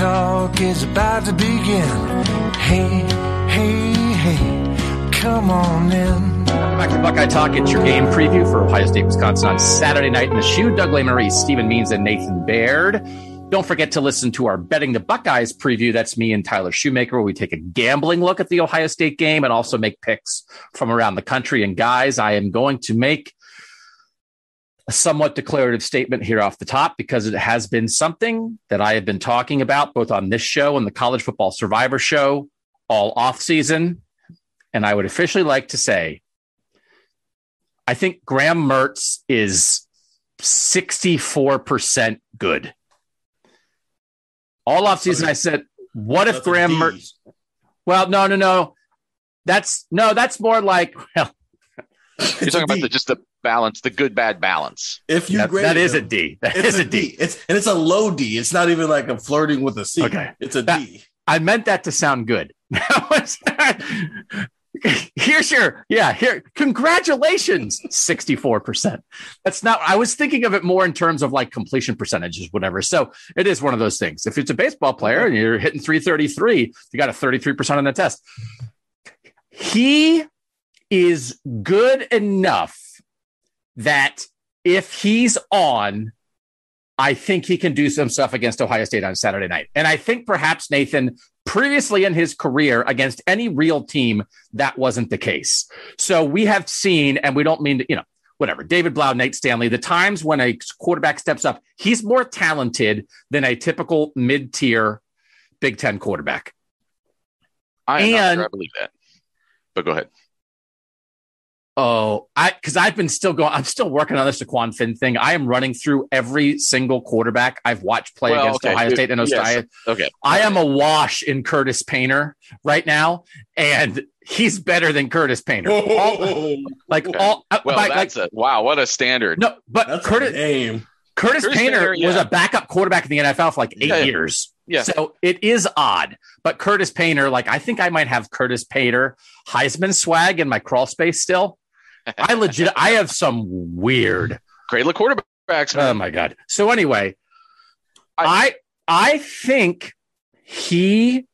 Talk is about to begin. Hey, hey, hey, come on in. Welcome back to Buckeye Talk. It's your game preview for Ohio State, Wisconsin on Saturday night in the shoe. Doug Lesmerises, Stephen Means, and Nathan Baird. Don't forget to listen to our Betting the Buckeyes preview. That's me and Tyler Shoemaker, where we take a gambling look at the Ohio State game and also make picks from around the country. And guys, I am going to make a somewhat declarative statement here off the top because it has been something that I have been talking about both on this show and the College Football Survivor show all off season. And I would officially like to say I think Graham Mertz is 64% good. All offseason, I said, what if That's a Graham Mertz? Well, no, no, no. That's no, that's more like, well, You're talking about the, just the balance, the good bad balance. If you that, grade that is a him, D. That it's is a D. It's and it's a low D. It's not even like I'm flirting with a C. Okay. It's a D. That- I meant that to sound good. Here's your, yeah, here, congratulations, 64%. That's not, I was thinking of it more in terms of like completion percentages, whatever. So it is one of those things. If it's a baseball player and you're hitting 333, you got a 33% on the test. He is good enough that if he's on, I think he can do some stuff against Ohio State on Saturday night. And I think perhaps Nathan previously in his career against any real team, that wasn't the case. So we have seen, and we don't mean to, you know, whatever, David Blough, Nate Stanley, the times when a quarterback steps up, he's more talented than a typical mid tier Big Ten quarterback. I am not And- sure I believe that. But go ahead. Oh, I because I've been still going. I'm still working on this Saquon Finn thing. I am running through every single quarterback I've watched play Well, against okay. Ohio State and Yes. Ohio. Okay. I am awash in Curtis Painter right now, and he's better than Curtis Painter. All- like Okay. all, uh, Well, by- like a wow. What a standard. no, but That's Curtis a name. Curtis, Curtis Painter, Painter, was a backup quarterback in the NFL for like eight Yeah, yeah. years. Yeah. So it is odd. But Curtis Painter, like I think I might have Curtis Painter Heisman swag in my crawl space still. I legit I have some weird. Great look quarterbacks. Oh my god. So anyway, I I think he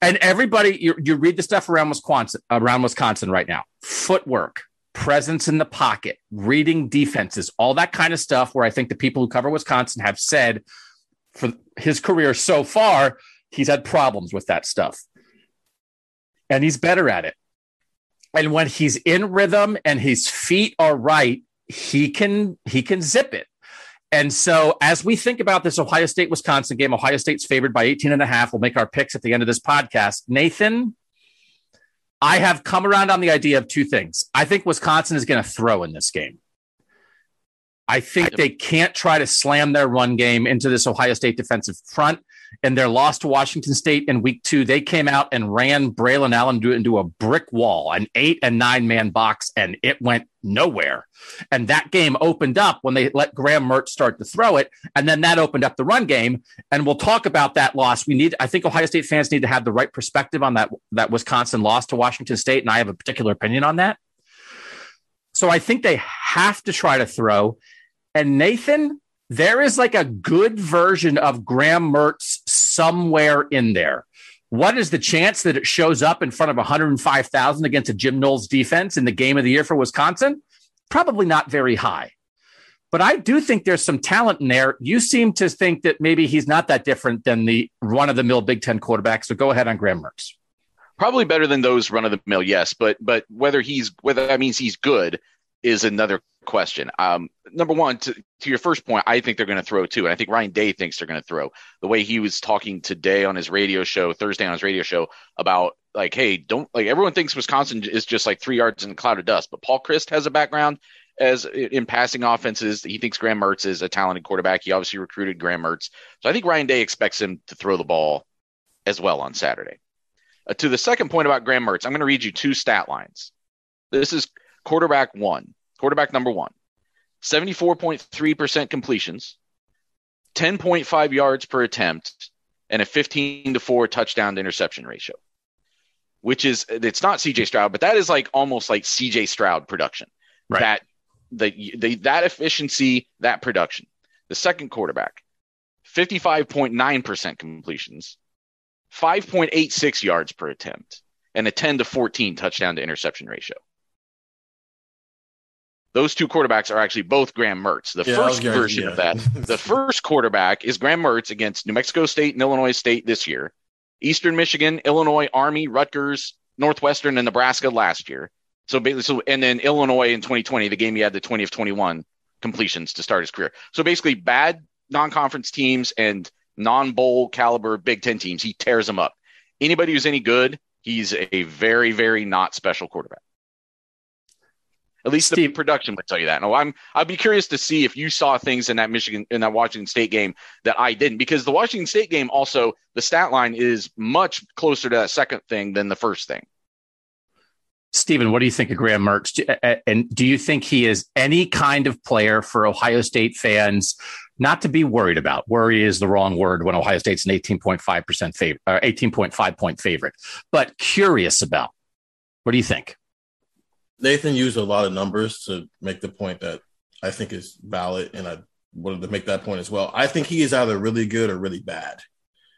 and everybody you, you read the stuff around Wisconsin around Wisconsin right now. Footwork, presence in the pocket, reading defenses, all that kind of stuff where I think the people who cover Wisconsin have said for his career so far, he's had problems with that stuff. And he's better at it. And when he's in rhythm and his feet are right, he can he can zip it. And so as we think about this Ohio State Wisconsin game, Ohio State's favored by 18 and a half. We'll make our picks at the end of this podcast. Nathan, I have come around on the idea of two things. I think Wisconsin is going to throw in this game. I think they can't try to slam their run game into this Ohio State defensive front. And their loss to Washington State in week two, they came out and ran Braylon Allen into- a brick wall, an eight and nine man box, and it went nowhere. And that game opened up when they let Graham Mertz start to throw it. And then that opened up the run game. And we'll talk about that loss. We need, I think Ohio State fans need to have the right perspective on that, that Wisconsin loss to Washington State. And I have a particular opinion on that. So I think they have to try to throw. And Nathan, there is like a good version of Graham Mertz somewhere in there. What is the chance that it shows up in front of 105,000 against a Jim Knowles defense in the game of the year for Wisconsin? Probably not very high. But I do think there's some talent in there. You seem to think that maybe he's not that different than the run of the mill Big Ten quarterback. So go ahead on Graham Mertz. Probably better than those run of the mill, yes. But but whether he's whether that means he's good is another question. Um, number one, to, to your first point, I think they're going to throw too, and I think Ryan Day thinks they're going to throw. The way he was talking today on his radio show, Thursday on his radio show, about like, hey, don't like everyone thinks Wisconsin is just like three yards in a cloud of dust, but Paul Chryst has a background as in passing offenses. He thinks Graham Mertz is a talented quarterback. He obviously recruited Graham Mertz. So I think Ryan Day expects him to throw the ball as well on Saturday. Uh, to the second point about Graham Mertz, I'm going to read you two stat lines. This is quarterback one, quarterback number one 74.3% completions, 10.5 yards per attempt, and a 15 to 4 touchdown to interception ratio, which is, it's not CJ Stroud, but that is like almost like CJ Stroud production. Right. That the, the that efficiency, that production. The second quarterback, 55.9% completions, 5.86 yards per attempt, and a 10 to 14 touchdown to interception ratio. Those two quarterbacks are actually both Graham Mertz. The Yeah, first gonna- version yeah. of that, the first quarterback is Graham Mertz against New Mexico State and Illinois State this year, Eastern Michigan, Illinois, Army, Rutgers, Northwestern, and Nebraska last year. So, so and then Illinois in 2020, the game he had the 20 of 21 completions to start his career. So basically, bad non-conference teams and non-bowl caliber Big Ten teams, he tears them up. Anybody who's any good, he's a very, very not special quarterback. At least the Steve- production would tell you that. No, I'm. I'd be curious to see if you saw things in that Michigan, in that Washington State game that I didn't, because the Washington State game also the stat line is much closer to that second thing than the first thing. Stephen, what do you think of Graham Mertz? Uh, And do you think he is any kind of player for Ohio State fans not to be worried about? Worry is the wrong word when Ohio State's an 18.5% favorite, or 18.5 point favorite, but curious about. What do you think? Nathan used a lot of numbers to make the point that I think is valid, and I wanted to make that point as well. I think he is either really good or really bad,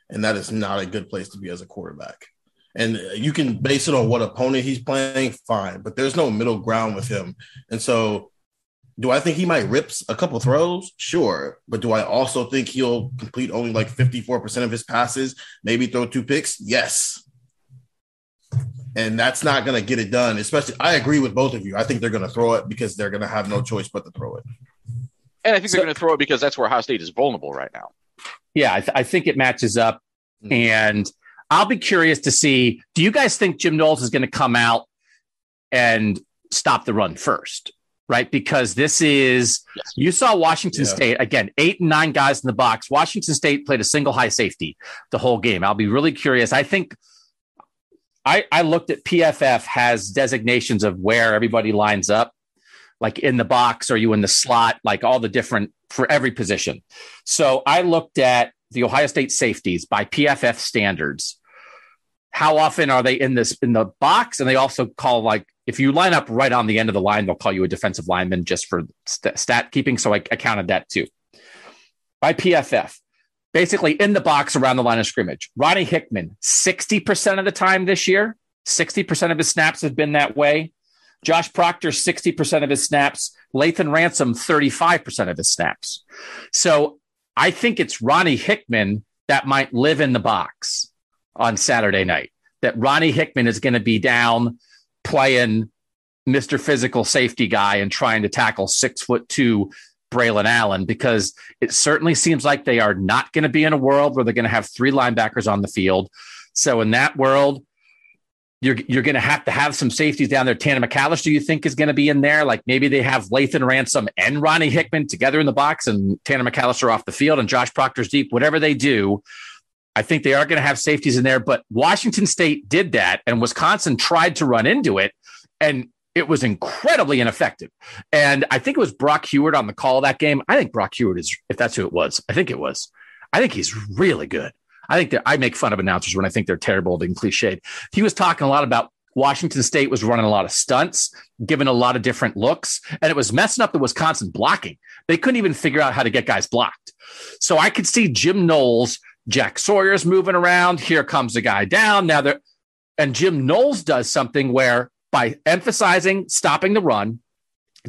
and that is not a good place to be as a quarterback. And you can base it on what opponent he's playing, fine, but there's no middle ground with him. And so, do I think he might rip a couple throws? Sure, but do I also think he'll complete only like 54% of his passes, maybe throw two picks? Yes and that's not going to get it done. Especially, I agree with both of you. I think they're going to throw it because they're going to have no choice but to throw it. And I think So- they're going to throw it because that's where Ohio State is vulnerable right now. Yeah, I, th- I think it matches up. Mhm. And I'll be curious to see do you guys think Jim Knowles is going to come out and stop the run first? Right. Because this is, Yes. you saw Washington Yeah. State again, eight and nine guys in the box. Washington State played a single high safety the whole game. I'll be really curious. I think I, I looked at PFF has designations of where everybody lines up, like in the box, are you in the slot, like all the different for every position. So I looked at the Ohio State safeties by PFF standards. How often are they in this in the box? And they also call like if you line up right on the end of the line, they'll call you a defensive lineman just for st- stat keeping. So I, I counted that too. By PFF, basically in the box around the line of scrimmage. Ronnie Hickman, 60% of the time this year, 60% of his snaps have been that way. Josh Proctor, 60% of his snaps. Lathan Ransom, 35% of his snaps. So I think it's Ronnie Hickman that might live in the box on Saturday night. That Ronnie Hickman is going to be down playing Mr. Physical Safety guy and trying to tackle six foot two Braylon Allen because it certainly seems like they are not going to be in a world where they're going to have three linebackers on the field. So in that world, you're you're going to have to have some safeties down there. Tanner McAllister, you think is going to be in there? Like maybe they have Lathan Ransom and Ronnie Hickman together in the box, and Tanner McAllister off the field, and Josh Proctor's deep. Whatever they do, I think they are going to have safeties in there. But Washington State did that, and Wisconsin tried to run into it, and it was incredibly ineffective. And I think it was Brock Huard on the call that game. I think Brock Huard is, if that's who it was, I think it was. I think he's really good. I think that I make fun of announcers when I think they're terrible and cliched. He was talking a lot about Washington State was running a lot of stunts, giving a lot of different looks, and it was messing up the Wisconsin blocking. They couldn't even figure out how to get guys blocked. So I could see Jim Knowles, Jack Sawyer's moving around. Here comes a guy down. Now they're, and Jim Knowles does something where by emphasizing stopping the run,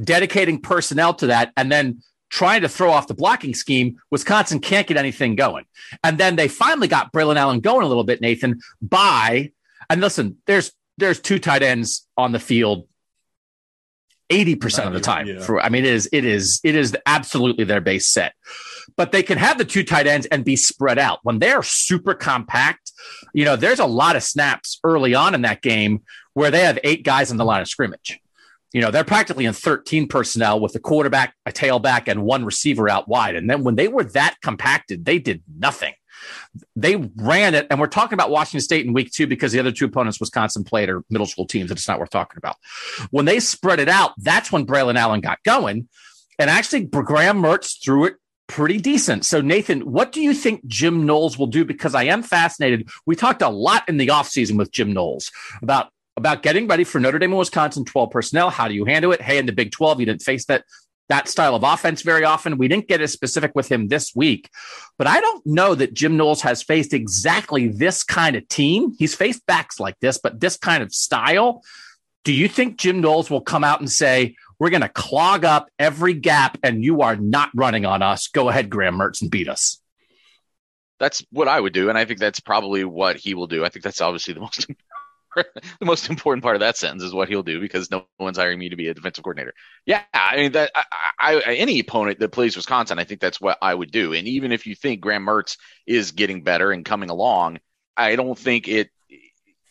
dedicating personnel to that, and then trying to throw off the blocking scheme, Wisconsin can't get anything going. And then they finally got Braylon Allen going a little bit, Nathan, by and listen, there's there's two tight ends on the field 80% of the time. Yeah. For, I mean, it is, it is, it is absolutely their base set. But they can have the two tight ends and be spread out. When they're super compact, you know, there's a lot of snaps early on in that game where they have eight guys in the line of scrimmage. You know, they're practically in 13 personnel with a quarterback, a tailback, and one receiver out wide. And then when they were that compacted, they did nothing. They ran it, and we're talking about Washington State in week two because the other two opponents Wisconsin played are middle school teams, and it's not worth talking about. When they spread it out, that's when Braylon Allen got going. And actually, Graham Mertz threw it pretty decent. So, Nathan, what do you think Jim Knowles will do? Because I am fascinated. We talked a lot in the offseason with Jim Knowles about about getting ready for Notre Dame and Wisconsin 12 personnel. How do you handle it? Hey, in the Big 12, you didn't face that that style of offense very often. We didn't get as specific with him this week, but I don't know that Jim Knowles has faced exactly this kind of team. He's faced backs like this, but this kind of style. Do you think Jim Knowles will come out and say, we're going to clog up every gap and you are not running on us? Go ahead, Graham Mertz, and beat us. That's what I would do. And I think that's probably what he will do. I think that's obviously the most the most important part of that sentence is what he'll do because no one's hiring me to be a defensive coordinator. Yeah, I mean that I, I, any opponent that plays Wisconsin, I think that's what I would do. And even if you think Graham Mertz is getting better and coming along, I don't think it.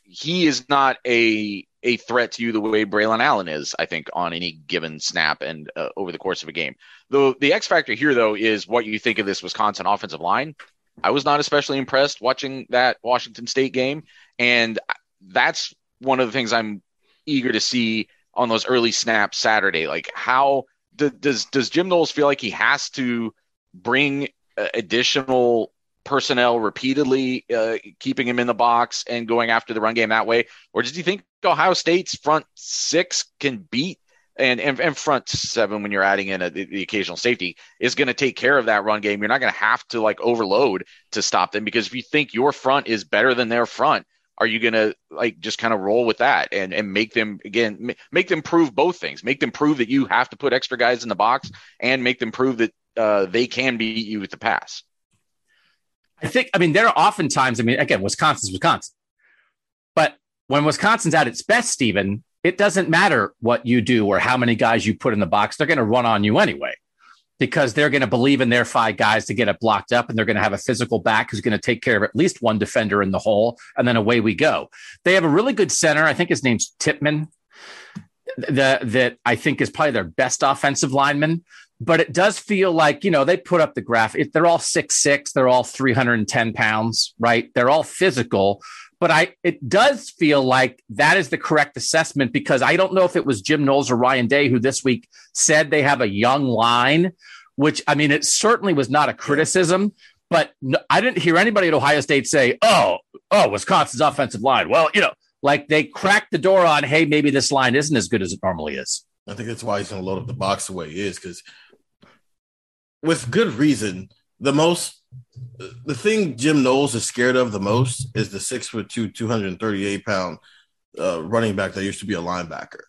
He is not a a threat to you the way Braylon Allen is. I think on any given snap and uh, over the course of a game. Though the X factor here though is what you think of this Wisconsin offensive line. I was not especially impressed watching that Washington State game, and that's one of the things I'm eager to see on those early snaps Saturday. Like how does does Jim Knowles feel like he has to bring uh, additional personnel repeatedly, uh, keeping him in the box and going after the run game that way, or does he think Ohio State's front six can beat? And, and, and front seven when you're adding in a, the, the occasional safety is going to take care of that run game. You're not going to have to like overload to stop them because if you think your front is better than their front, are you going to like just kind of roll with that and and make them again make them prove both things. Make them prove that you have to put extra guys in the box and make them prove that uh, they can beat you with the pass. I think i mean there are oftentimes i mean again wisconsin's wisconsin. But when wisconsin's at its best stephen it doesn't matter what you do or how many guys you put in the box. They're going to run on you anyway because they're going to believe in their five guys to get it blocked up and they're going to have a physical back who's going to take care of at least one defender in the hole and then away we go. They have a really good center. I think his name's Tippmann. The, that I think is probably their best offensive lineman, but it does feel like, you know, they put up the graph. they're all six, six, they're all 310 pounds, right? They're all physical, but I it does feel like that is the correct assessment because I don't know if it was Jim Knowles or Ryan Day who this week said they have a young line, which I mean it certainly was not a criticism, but no, I didn't hear anybody at Ohio State say, "Oh, oh, Wisconsin's offensive line." Well, you know, like they cracked the door on, "Hey, maybe this line isn't as good as it normally is." I think that's why he's going to load up the box the way he is because with good reason, the most the thing Jim Knowles is scared of the most is the six foot two, 238 pound uh, running back that used to be a linebacker.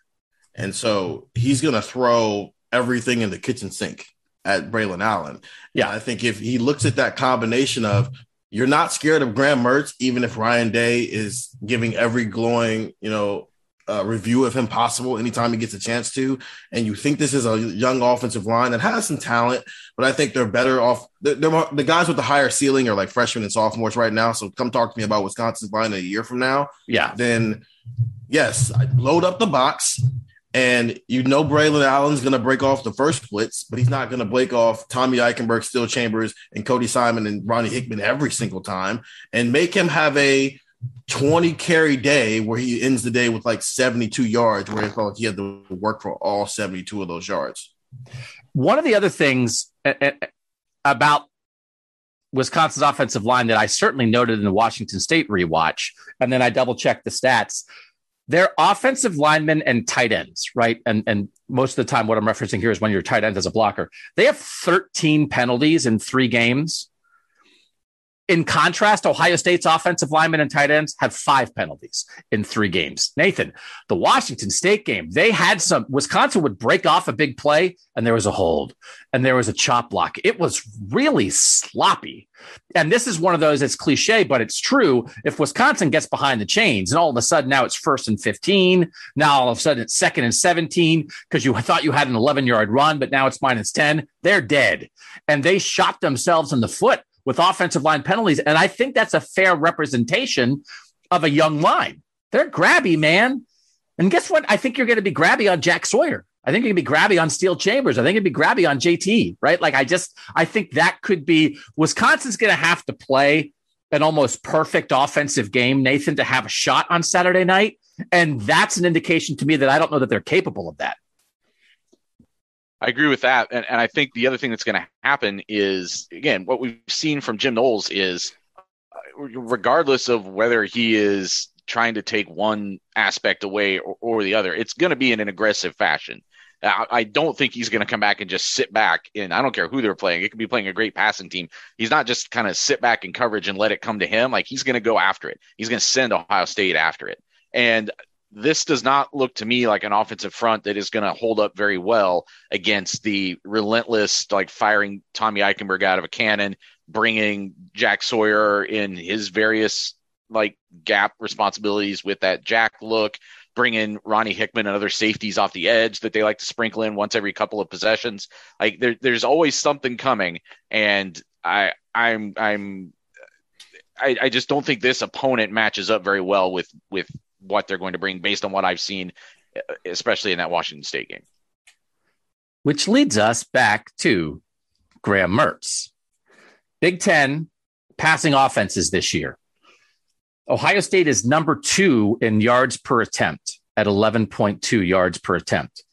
And so he's going to throw everything in the kitchen sink at Braylon Allen. Yeah. I think if he looks at that combination of you're not scared of Graham Mertz, even if Ryan Day is giving every glowing, you know, uh, review of him possible anytime he gets a chance to. And you think this is a young offensive line that has some talent, but I think they're better off. They're, they're more, the guys with the higher ceiling are like freshmen and sophomores right now. So come talk to me about Wisconsin's line a year from now. Yeah. Then, yes, I load up the box. And you know Braylon Allen's going to break off the first blitz, but he's not going to break off Tommy Eichenberg, Steele Chambers, and Cody Simon and Ronnie Hickman every single time, and make him have a 20 carry day where he ends the day with like 72 yards, where it felt like he had to work for all 72 of those yards. One of the other things eh, eh, eh, about Wisconsin's offensive line that I certainly noted in the Washington State rewatch, and then I double checked the stats. Their offensive linemen and tight ends, right? And and most of the time, what I'm referencing here is when your tight end as a blocker. They have 13 penalties in three games. In contrast, Ohio State's offensive linemen and tight ends have five penalties in three games. Nathan, the Washington State game, they had some, Wisconsin would break off a big play and there was a hold and there was a chop block. It was really sloppy. And this is one of those, it's cliche, but it's true. If Wisconsin gets behind the chains and all of a sudden now it's first and 15, now all of a sudden it's second and 17 because you thought you had an 11 yard run, but now it's minus 10, they're dead. And they shot themselves in the foot with offensive line penalties. And I think that's a fair representation of a young line. They're grabby, man. And guess what? I think you're going to be grabby on Jack Sawyer. I think going to be grabby on Steele Chambers. I think it'd be grabby on JT, right? Like I just, I think that could be Wisconsin's going to have to play an almost perfect offensive game, Nathan, to have a shot on Saturday night. And that's an indication to me that I don't know that they're capable of that. I agree with that. And, and I think the other thing that's going to happen is, again, what we've seen from Jim Knowles is, uh, regardless of whether he is trying to take one aspect away or, or the other, it's going to be in an aggressive fashion. I, I don't think he's going to come back and just sit back and I don't care who they're playing. It could be playing a great passing team. He's not just kind of sit back in coverage and let it come to him. Like he's going to go after it. He's going to send Ohio State after it. And this does not look to me like an offensive front that is going to hold up very well against the relentless, like firing Tommy Eichenberg out of a cannon, bringing Jack Sawyer in his various like gap responsibilities with that Jack look, bringing Ronnie Hickman and other safeties off the edge that they like to sprinkle in once every couple of possessions. Like there, there's always something coming, and I, I'm, I'm. I, I just don't think this opponent matches up very well with with what they're going to bring based on what I've seen, especially in that Washington State game. Which leads us back to Graham Mertz. Big Ten passing offenses this year. Ohio State is number two in yards per attempt at 11.2 yards per attempt.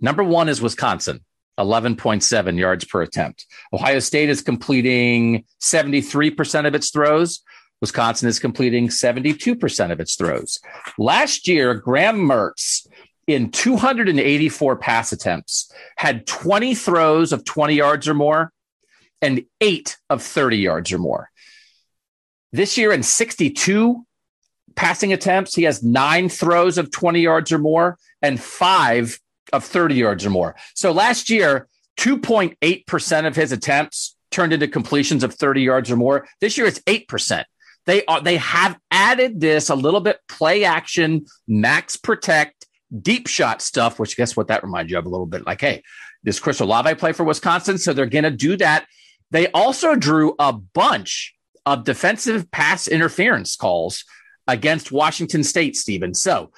Number one is Wisconsin, 11.7 yards per attempt. Ohio State is completing 73% of its throws. Wisconsin is completing 72% of its throws. Last year, Graham Mertz in 284 pass attempts had 20 throws of 20 yards or more and eight of 30 yards or more. This year, in 62 passing attempts, he has nine throws of 20 yards or more and five of 30 yards or more. So last year, 2.8% of his attempts turned into completions of 30 yards or more. This year, it's 8%. They are they have added this a little bit play action, max protect, deep shot stuff, which guess what that reminds you of a little bit like, hey, this Chris Olave play for Wisconsin? So they're gonna do that. They also drew a bunch of defensive pass interference calls against Washington State, Stephen. So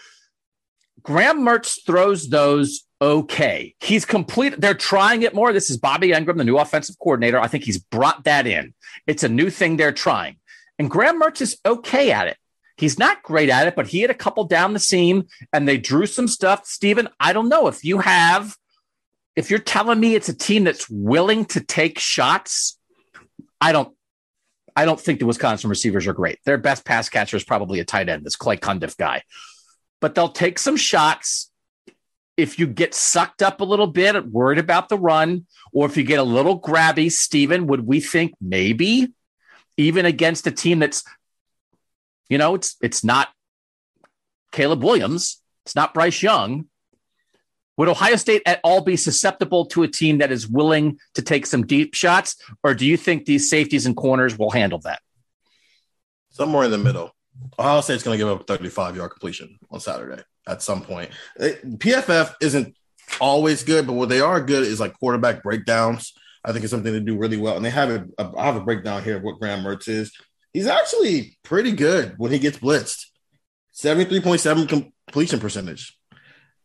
Graham Mertz throws those okay. He's complete. They're trying it more. This is Bobby Engram, the new offensive coordinator. I think he's brought that in. It's a new thing they're trying. And Graham Mertz is okay at it. He's not great at it, but he had a couple down the seam and they drew some stuff. Stephen, I don't know if you have, if you're telling me it's a team that's willing to take shots, I don't, I don't think the Wisconsin receivers are great. Their best pass catcher is probably a tight end, this Clay Cundiff guy. But they'll take some shots. If you get sucked up a little bit, worried about the run, or if you get a little grabby, Stephen, would we think maybe even against a team that's, you know, it's it's not Caleb Williams, it's not Bryce Young. Would Ohio State at all be susceptible to a team that is willing to take some deep shots, or do you think these safeties and corners will handle that? Somewhere in the middle. Ohio State's going to give up a 35 yard completion on Saturday at some point. PFF isn't always good, but what they are good is like quarterback breakdowns I think it's something to do really well. And they have a, a I have a breakdown here of what Graham Mertz is. He's actually pretty good when he gets blitzed. 73.7 completion percentage.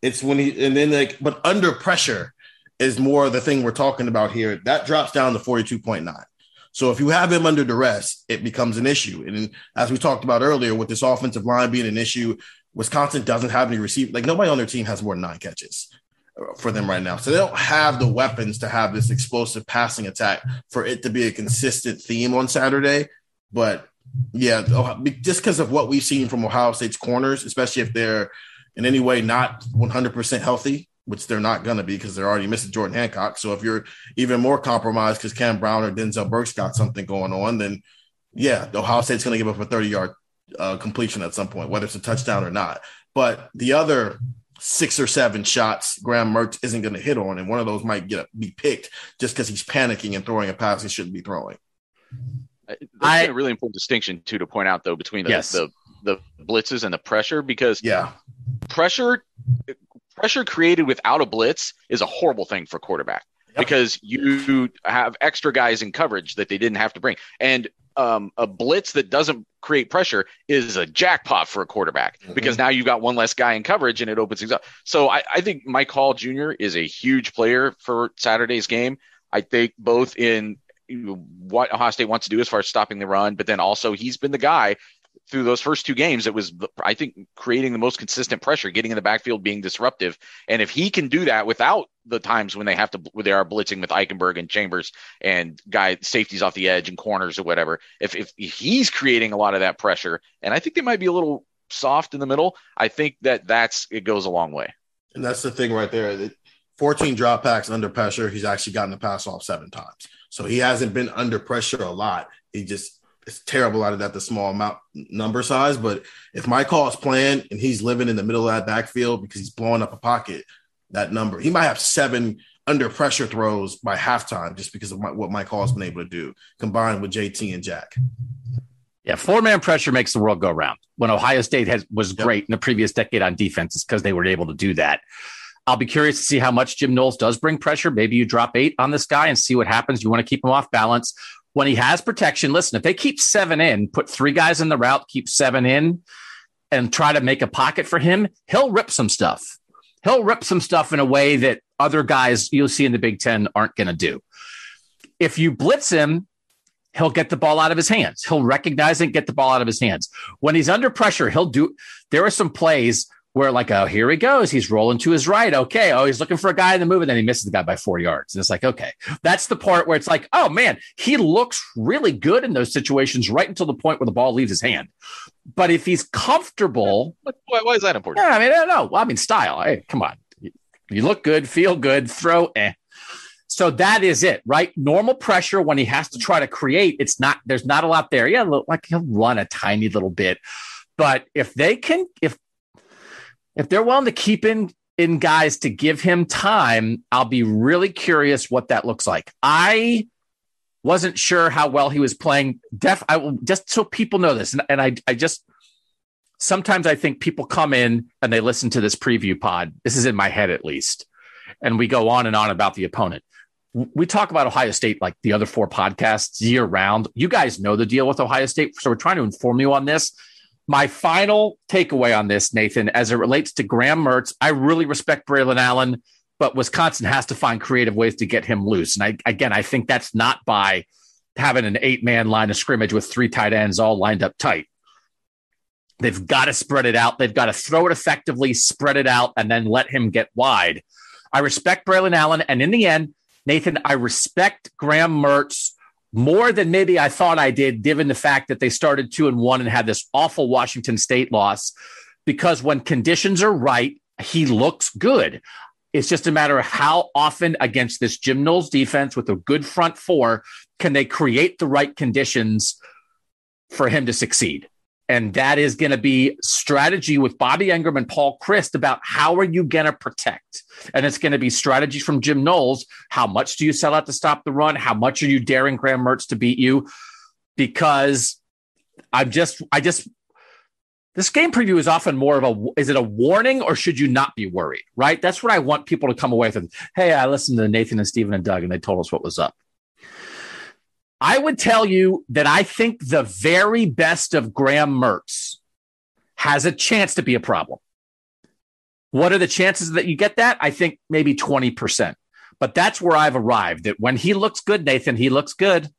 It's when he and then like but under pressure is more the thing we're talking about here. That drops down to 42.9. So if you have him under duress, it becomes an issue. And as we talked about earlier, with this offensive line being an issue, Wisconsin doesn't have any receive. Like nobody on their team has more than nine catches for them right now. So they don't have the weapons to have this explosive passing attack for it to be a consistent theme on Saturday. But yeah, just because of what we've seen from Ohio State's corners, especially if they're in any way not 100% healthy, which they're not going to be because they're already missing Jordan Hancock. So if you're even more compromised because Cam Brown or Denzel Burke's got something going on, then yeah, Ohio State's going to give up a 30 yard uh, completion at some point, whether it's a touchdown or not. But the other six or seven shots Graham Mertz isn't going to hit on, and one of those might get be picked just because he's panicking and throwing a pass he shouldn't be throwing. That's I, a really important distinction too to point out though between the, yes. the the blitzes and the pressure because yeah, pressure pressure created without a blitz is a horrible thing for quarterback yep. because you have extra guys in coverage that they didn't have to bring and um, a blitz that doesn't create pressure is a jackpot for a quarterback mm-hmm. because now you've got one less guy in coverage and it opens things up. So I, I think Mike Hall Jr. is a huge player for Saturday's game. I think both in what Ohio State wants to do as far as stopping the run, but then also he's been the guy through those first two games, it was, I think, creating the most consistent pressure, getting in the backfield, being disruptive. And if he can do that without the times when they have to, when they are blitzing with Eichenberg and Chambers and guy safeties off the edge and corners or whatever, if, if, he's creating a lot of that pressure, and I think they might be a little soft in the middle, I think that that's, it goes a long way. And that's the thing right there. 14 drop dropbacks under pressure. He's actually gotten the pass off seven times. So he hasn't been under pressure a lot. He just it's terrible out of that the small amount number size. But if Mike Hall is playing and he's living in the middle of that backfield because he's blowing up a pocket, that number he might have seven under pressure throws by halftime just because of my, what Mike Hall has been able to do combined with JT and Jack. Yeah, four man pressure makes the world go round. When Ohio State has was yep. great in the previous decade on defense, it's because they were able to do that. I'll be curious to see how much Jim Knowles does bring pressure. Maybe you drop eight on this guy and see what happens. You want to keep him off balance when he has protection, listen, if they keep seven in, put three guys in the route, keep seven in, and try to make a pocket for him, he'll rip some stuff. He'll rip some stuff in a way that other guys you'll see in the Big Ten aren't going to do. If you blitz him, he'll get the ball out of his hands. He'll recognize and get the ball out of his hands. When he's under pressure, he'll do. There are some plays where like, oh, here he goes. He's rolling to his right. Okay. Oh, he's looking for a guy in the move, and then he misses the guy by four yards. And it's like, okay, that's the part where it's like, oh man, he looks really good in those situations right until the point where the ball leaves his hand. But if he's comfortable, why, why is that important? Yeah, I mean, I don't know. Well, I mean, style. Hey, come on. You look good, feel good, throw. Eh. So that is it, right? Normal pressure when he has to try to create, it's not, there's not a lot there. Yeah, like he'll run a tiny little bit. But if they can, if if they're willing to keep in in guys to give him time, I'll be really curious what that looks like. I wasn't sure how well he was playing. Def, I will just so people know this, and, and I, I just sometimes I think people come in and they listen to this preview pod. This is in my head at least, and we go on and on about the opponent. We talk about Ohio State like the other four podcasts year round. You guys know the deal with Ohio State, so we're trying to inform you on this. My final takeaway on this, Nathan, as it relates to Graham Mertz, I really respect Braylon Allen, but Wisconsin has to find creative ways to get him loose. And I, again, I think that's not by having an eight man line of scrimmage with three tight ends all lined up tight. They've got to spread it out. They've got to throw it effectively, spread it out, and then let him get wide. I respect Braylon Allen. And in the end, Nathan, I respect Graham Mertz more than maybe I thought I did, given the fact that they started two and one and had this awful Washington State loss. Because when conditions are right, he looks good. It's just a matter of how often against this Jim Knowles defense with a good front four can they create the right conditions for him to succeed. And that is going to be strategy with Bobby Engram and Paul Chryst about how are you going to protect? And it's going to be strategy from Jim Knowles. How much do you sell out to stop the run? How much are you daring Graham Mertz to beat you? Because I'm just, I just, this game preview is often more of a, is it a warning or should you not be worried? Right. That's what I want people to come away with. Hey, I listened to Nathan and Stephen and Doug and they told us what was up. I would tell you that I think the very best of Graham Mertz has a chance to be a problem. What are the chances that you get that? I think maybe 20%. But that's where I've arrived that when he looks good, Nathan, he looks good.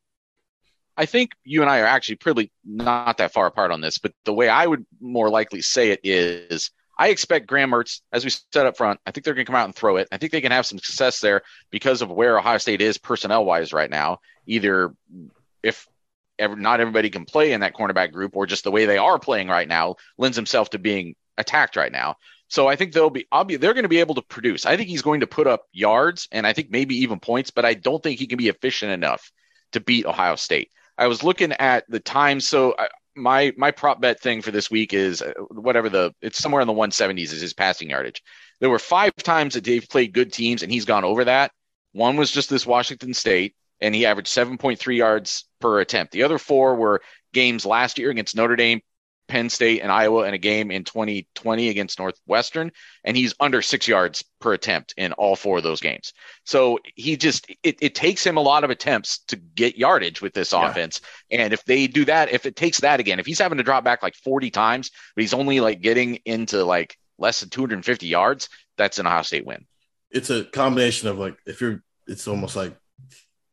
I think you and I are actually pretty not that far apart on this, but the way I would more likely say it is I expect Graham Mertz, as we said up front, I think they're going to come out and throw it. I think they can have some success there because of where Ohio State is personnel wise right now. Either if ever, not everybody can play in that cornerback group, or just the way they are playing right now lends himself to being attacked right now. So I think they'll be, be they're going to be able to produce. I think he's going to put up yards and I think maybe even points, but I don't think he can be efficient enough to beat Ohio State. I was looking at the time. So I, my my prop bet thing for this week is uh, whatever the it's somewhere in the 170s is his passing yardage. There were five times that Dave played good teams and he's gone over that. One was just this Washington State and he averaged 7.3 yards per attempt. The other four were games last year against Notre Dame, Penn State, and Iowa, and a game in 2020 against Northwestern, and he's under six yards per attempt in all four of those games. So he just it, it takes him a lot of attempts to get yardage with this yeah. offense. And if they do that, if it takes that again, if he's having to drop back like 40 times, but he's only like getting into like less than 250 yards, that's an Ohio State win. It's a combination of like if you're, it's almost like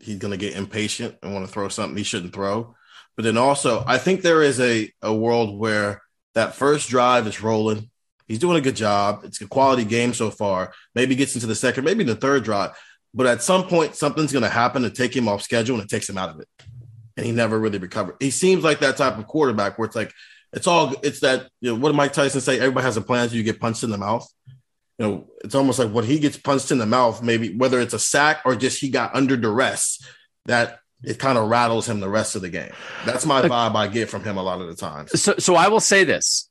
he's going to get impatient and want to throw something he shouldn't throw. But then also, I think there is a, a world where that first drive is rolling. He's doing a good job. It's a quality game so far. Maybe gets into the second, maybe the third drive. But at some point, something's going to happen to take him off schedule and it takes him out of it. And he never really recovered. He seems like that type of quarterback where it's like, it's all, it's that, you know, what did Mike Tyson say? Everybody has a plan until you get punched in the mouth. You know, it's almost like when he gets punched in the mouth, maybe whether it's a sack or just he got under duress, that it kind of rattles him the rest of the game. That's my vibe I get from him a lot of the time. So, so I will say this,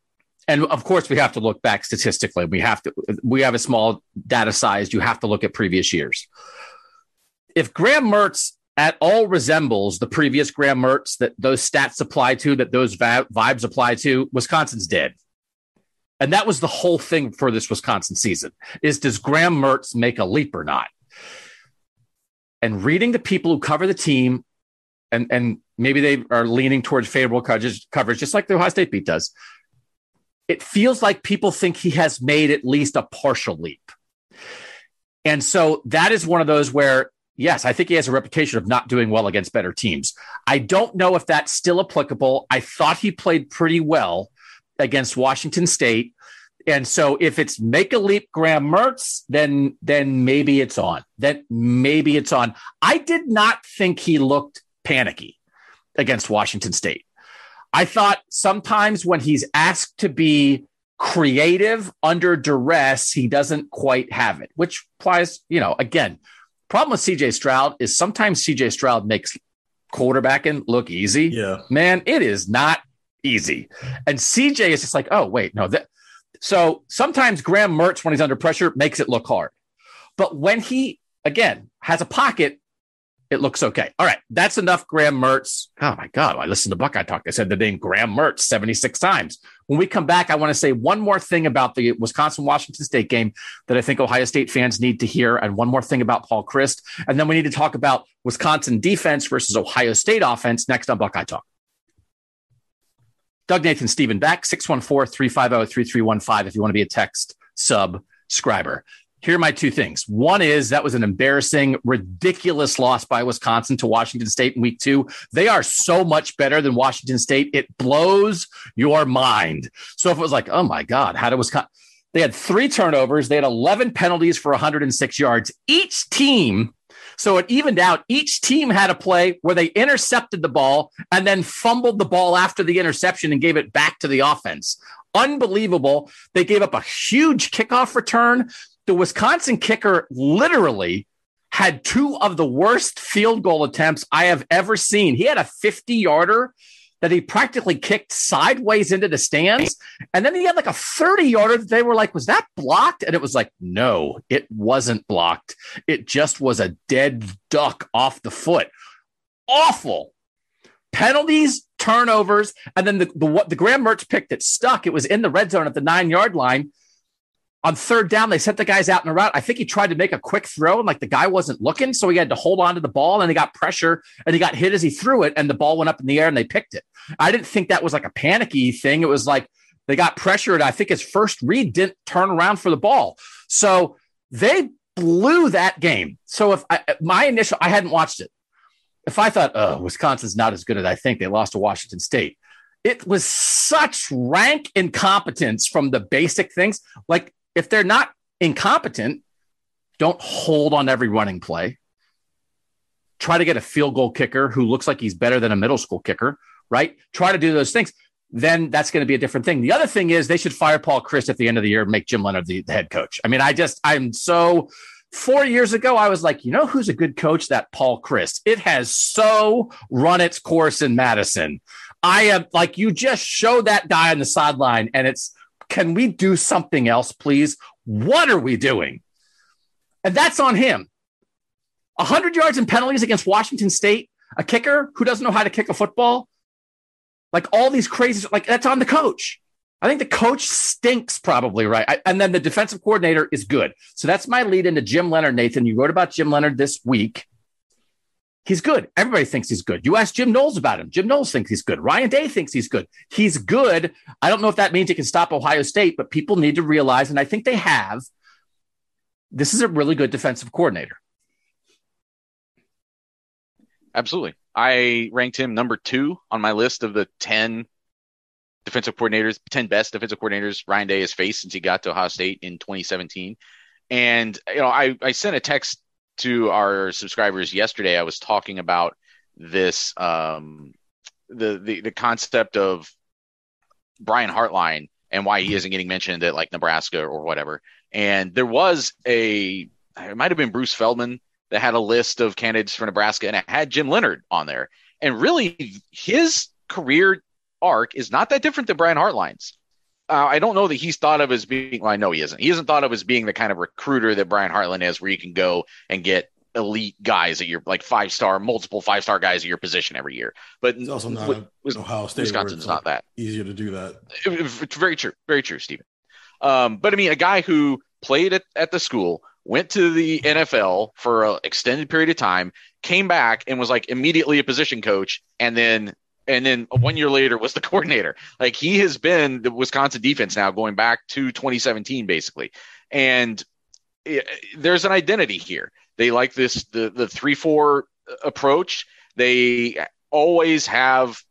and of course we have to look back statistically. We have to. We have a small data size. You have to look at previous years. If Graham Mertz at all resembles the previous Graham Mertz that those stats apply to, that those vibes apply to, Wisconsin's dead. And that was the whole thing for this Wisconsin season: is does Graham Mertz make a leap or not? and reading the people who cover the team, and and maybe they are leaning towards favorable coverage, coverage just like the Ohio State beat does. It feels like people think he has made at least a partial leap. And so that is one of those where, yes, I think he has a reputation of not doing well against better teams. I don't know if that's still applicable. I thought he played pretty well against Washington State. And so if it's make a leap Graham Mertz, then then maybe it's on. Then maybe it's on. I did not think he looked panicky against Washington State. I thought sometimes when he's asked to be creative under duress, he doesn't quite have it, which applies, you know, again, problem with CJ Stroud is sometimes CJ Stroud makes quarterbacking look easy. Yeah. Man, it is not easy. And CJ is just like, oh, wait, no, that so sometimes Graham Mertz, when he's under pressure, makes it look hard. But when he, again, has a pocket, it looks okay. All right. That's enough Graham Mertz. Oh my God. I listened to Buckeye Talk. I said the name Graham Mertz 76 times. When we come back, I want to say one more thing about the Wisconsin Washington State game that I think Ohio State fans need to hear, and one more thing about Paul Chryst. And then we need to talk about Wisconsin defense versus Ohio State offense next on Buckeye Talk. Doug Nathan Stephen back 614-350-3315 if you want to be a text subscriber. Here are my two things. One is that was an embarrassing, ridiculous loss by Wisconsin to Washington State in week two. They are so much better than Washington State. It blows your mind. So if it was like, oh my God, how did Wisconsin? They had three turnovers. They had 11 penalties for 106 yards. Each team so it evened out. Each team had a play where they intercepted the ball and then fumbled the ball after the interception and gave it back to the offense. Unbelievable. They gave up a huge kickoff return. The Wisconsin kicker literally had two of the worst field goal attempts I have ever seen. He had a 50 yarder that he practically kicked sideways into the stands. And then he had like a 30 yarder that they were like, was that blocked? And it was like, no, it wasn't blocked. It just was a dead duck off the foot. Awful. Penalties, turnovers, and then the, the, the Graham Mertz pick that stuck. It was in the red zone at the nine yard line on third down, they sent the guys out in a route. I think he tried to make a quick throw and like the guy wasn't looking. So he had to hold on to the ball and he got pressure and he got hit as he threw it and the ball went up in the air and they picked it. I didn't think that was like a panicky thing. It was like they got pressured. I think his first read didn't turn around for the ball. So they blew that game. So if I, my initial, I hadn't watched it. If I thought, oh, Wisconsin's not as good as I think, they lost to Washington State. It was such rank incompetence from the basic things. Like if they're not incompetent, don't hold on every running play. Try to get a field goal kicker who looks like he's better than a middle school kicker, right? Try to do those things. then that's going to be a different thing. The other thing is they should fire Paul Chryst at the end of the year and make Jim Leonhard the, the head coach. I mean, I just, I'm so, four years ago, I was like, you know who's a good coach? That Paul Chryst. It has so run its course in Madison. I am like, you just show that guy on the sideline and it's, can we do something else, please? What are we doing? And that's on him. 100 yards and penalties against Washington State, a kicker who doesn't know how to kick a football. Like all these crazy, like that's on the coach. I think the coach stinks probably, right? I, and then the defensive coordinator is good. So that's my lead into Jim Leonhard, Nathan. You wrote about Jim Leonhard this week. He's good. Everybody thinks he's good. You ask Jim Knowles about him. Jim Knowles thinks he's good. Ryan Day thinks he's good. He's good. I don't know if that means he can stop Ohio State, but people need to realize, and I think they have, this is a really good defensive coordinator. Absolutely. I ranked him number two on my list of the 10 defensive coordinators, 10 best defensive coordinators Ryan Day has faced since he got to Ohio State in 2017. And, you know, I, I sent a text to our subscribers yesterday. I was talking about this, um, the, the, the concept of Brian Hartline and why he isn't getting mentioned at like Nebraska or whatever. And there was a, it might have been Bruce Feldman that had a list of candidates for Nebraska and it had Jim Leonard on there. And really, his career arc is not that different than Brian Hartline's. Uh, I don't know that he's thought of as being, well, I know he isn't. He isn't thought of as being the kind of recruiter that Brian Hartline is, where you can go and get elite guys at your like five star, multiple five star guys at your position every year. But it's also not with, with Ohio State. Wisconsin's not that easier to do that. It, it's very true, very true, Stephen. Um, but I mean, a guy who played at, at the school, went to the NFL for an extended period of time, came back and was like immediately a position coach, and then and then one year later was the coordinator. Like he has been the Wisconsin defense now going back to 2017 basically, and it, there's an identity here. They like this the the three four approach. They always have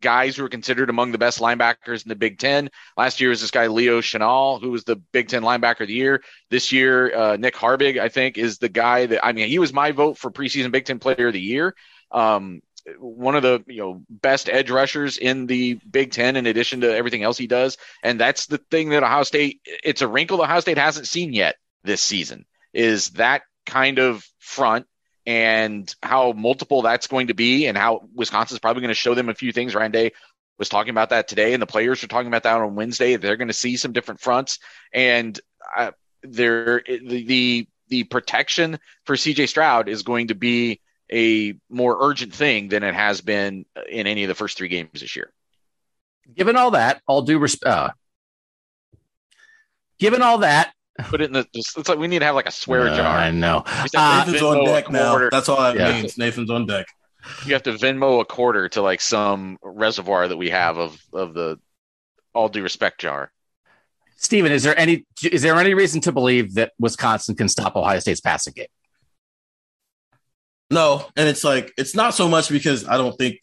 guys who are considered among the best linebackers in the Big Ten. Last year was this guy Leo Chenal, who was the Big Ten linebacker of the year. This year, uh, Nick Herbig, I think, is the guy that I mean, he was my vote for preseason Big Ten Player of the Year. Um, one of the you know best edge rushers in the Big Ten, in addition to everything else he does, and that's the thing that Ohio State. It's a wrinkle Ohio State hasn't seen yet this season. Is that kind of front and how multiple that's going to be, and how Wisconsin's probably going to show them a few things. Ryan Day was talking about that today, and the players are talking about that on Wednesday. They're going to see some different fronts, and uh, they're the, the the protection for CJ Stroud is going to be a more urgent thing than it has been in any of the first three games this year. Given all that, all due respect, uh, given all that, put it in the. It's like we need to have like a swear uh, jar. I know. Uh, Nathan's on deck now. That's all that yeah. means. Nathan's on deck. You have to Venmo a quarter to like some reservoir that we have of of the all due respect jar. Stephen, is there any is there any reason to believe that Wisconsin can stop Ohio State's passing game? No, and it's like it's not so much because I don't think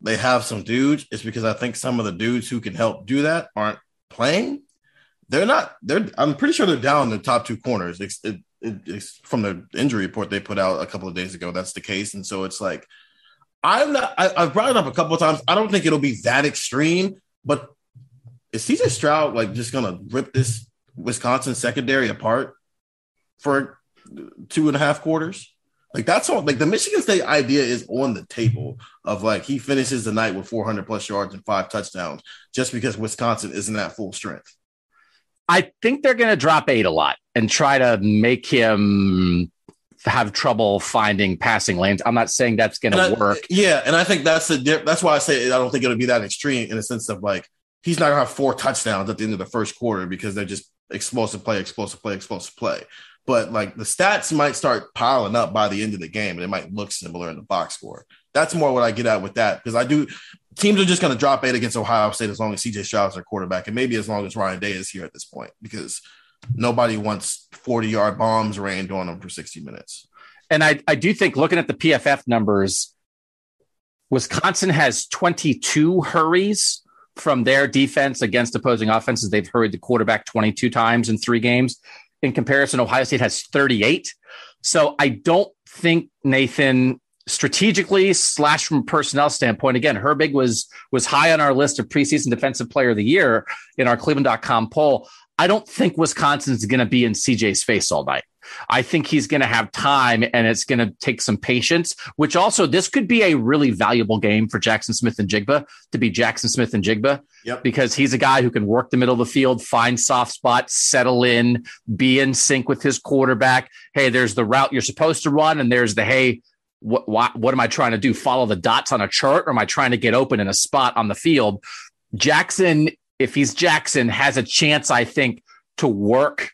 they have some dudes. It's because I think some of the dudes who can help do that aren't playing. They're not. They're. I'm pretty sure they're down the top two corners. It's, it, it, it's from the injury report they put out a couple of days ago. That's the case, and so it's like I'm not. I, have brought it up a couple of times. I don't think it'll be that extreme, but is CJ Stroud like just gonna rip this Wisconsin secondary apart for two and a half quarters? Like that's all. Like the Michigan State idea is on the table of like he finishes the night with 400 plus yards and five touchdowns just because Wisconsin isn't at full strength. I think they're going to drop eight a lot and try to make him have trouble finding passing lanes. I'm not saying that's going to work. Yeah, and I think that's the that's why I say I don't think it'll be that extreme in the sense of like he's not going to have four touchdowns at the end of the first quarter because they're just explosive play, explosive play, explosive play but like the stats might start piling up by the end of the game and it might look similar in the box score. That's more what I get at with that because I do teams are just going to drop eight against Ohio State as long as CJ Stroud's their quarterback and maybe as long as Ryan Day is here at this point because nobody wants 40 yard bombs rained on them for 60 minutes. And I, I do think looking at the PFF numbers, Wisconsin has 22 hurries from their defense against opposing offenses. They've hurried the quarterback 22 times in three games in comparison, Ohio State has 38. So I don't think Nathan strategically slash from personnel standpoint, again, Herbig was was high on our list of preseason defensive player of the year in our Cleveland.com poll. I don't think Wisconsin's going to be in CJ's face all night. I think he's going to have time and it's going to take some patience, which also this could be a really valuable game for Jackson Smith-Njigba to be Jackson Smith-Njigba. Yep. Because he's a guy who can work the middle of the field, find soft spots, settle in, be in sync with his quarterback. Hey, there's the route you're supposed to run, and there's the hey, what, what, what am I trying to do? Follow the dots on a chart, or am I trying to get open in a spot on the field? Jackson, if he's Jackson, has a chance, I think, to work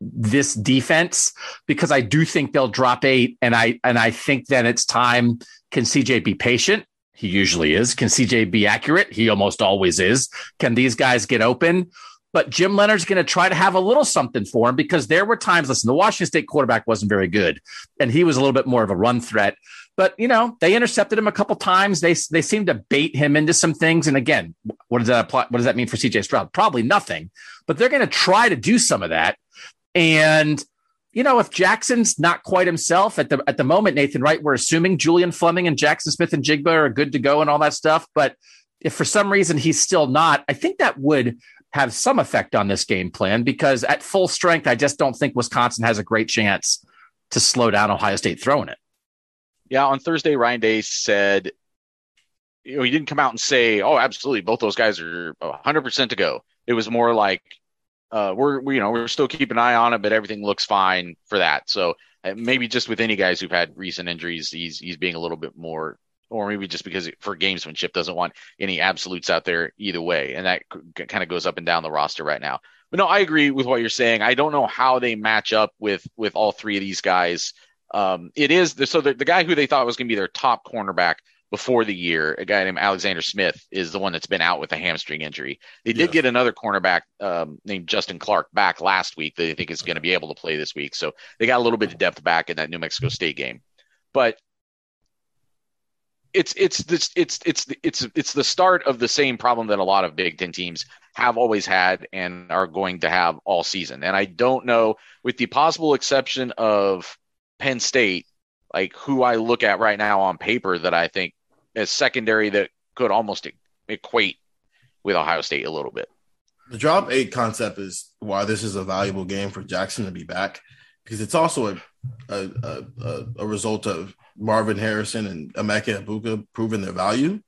this defense because I do think they'll drop eight, and I and I think that it's time. Can CJ be patient? He usually is. Can CJ be accurate? He almost always is. Can these guys get open? But Jim Leonhard's going to try to have a little something for him because there were times, listen, the Washington State quarterback wasn't very good, and he was a little bit more of a run threat. But you know, they intercepted him a couple times. They they seemed to bait him into some things. And again, what does that apply? What does that mean for CJ Stroud? Probably nothing. But they're going to try to do some of that. And you know, if Jackson's not quite himself at the at the moment, Nathan, right? We're assuming Julian Fleming and Jackson Smith-Njigba are good to go and all that stuff. But if for some reason he's still not, I think that would have some effect on this game plan because at full strength, I just don't think Wisconsin has a great chance to slow down Ohio State throwing it. Yeah, on Thursday, Ryan Day said, you know, he didn't come out and say, "Oh, absolutely, both those guys are 100 percent to go." It was more like, uh, we're we, you know we're still keeping an eye on it, but everything looks fine for that. So uh, maybe just with any guys who've had recent injuries, he's he's being a little bit more, or maybe just because for gamesmanship doesn't want any absolutes out there either way, and that c- kind of goes up and down the roster right now. But no, I agree with what you're saying. I don't know how they match up with with all three of these guys. Um, it is the, so the, the guy who they thought was going to be their top cornerback before the year, a guy named Alexander Smith, is the one that's been out with a hamstring injury. They did Yes. get another cornerback um, named Justin Clark back last week that they think is going to be able to play this week. So they got a little bit of depth back in that New Mexico State game. But it's it's this it's it's it's it's the start of the same problem that a lot of Big Ten teams have always had and are going to have all season. And I don't know, with the possible exception of Penn State, like who I look at right now on paper that I think is secondary that could almost equate with Ohio State a little bit. The drop eight concept is why this is a valuable game for Jackson to be back because it's also a a, a, a, a result of Marvin Harrison and Emeka Egbuka proving their value.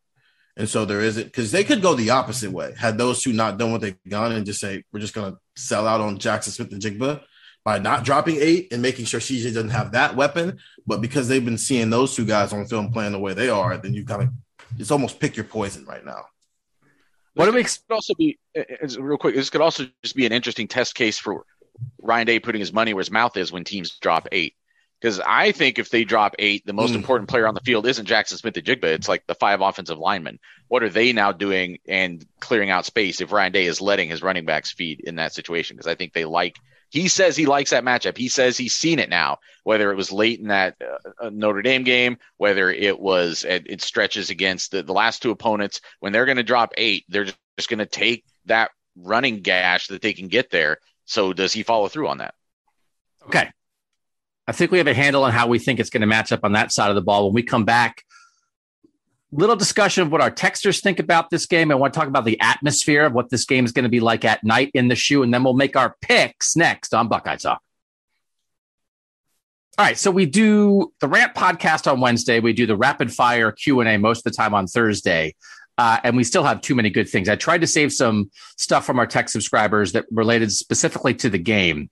And so there isn't because they could go the opposite way. Had those two not done what they've done and just say, we're just going to sell out on Jackson Smith-Njigba by not dropping eight and making sure CJ doesn't have that weapon. But because they've been seeing those two guys on film playing the way they are, then you kind of it's almost pick your poison right now. What it we This could also be uh, uh, real quick? This could also just be an interesting test case for Ryan Day putting his money where his mouth is when teams drop eight. Because I think if they drop eight, the most Mm. important player on the field isn't Jackson Smith-Njigba. It's like the five offensive linemen. What are they now doing and clearing out space if Ryan Day is letting his running backs feed in that situation? Because I think they like. He says he likes that matchup. He says he's seen it now. Whether it was late in that uh, Notre Dame game, whether it was it, it stretches against the, the last two opponents, when they're going to drop eight, they're just, just going to take that running gash that they can get there. So does he follow through on that? Okay. I think we have a handle on how we think it's going to match up on that side of the ball. When we come back, little discussion of what our texters think about this game. I want to talk about the atmosphere of what this game is going to be like at night in the shoe, and then we'll make our picks next on Buckeye Talk. All right, so we do the Rant podcast on Wednesday. We do the rapid fire Q and A most of the time on Thursday, uh, and we still have too many good things. I tried to save some stuff from our tech subscribers that related specifically to the game.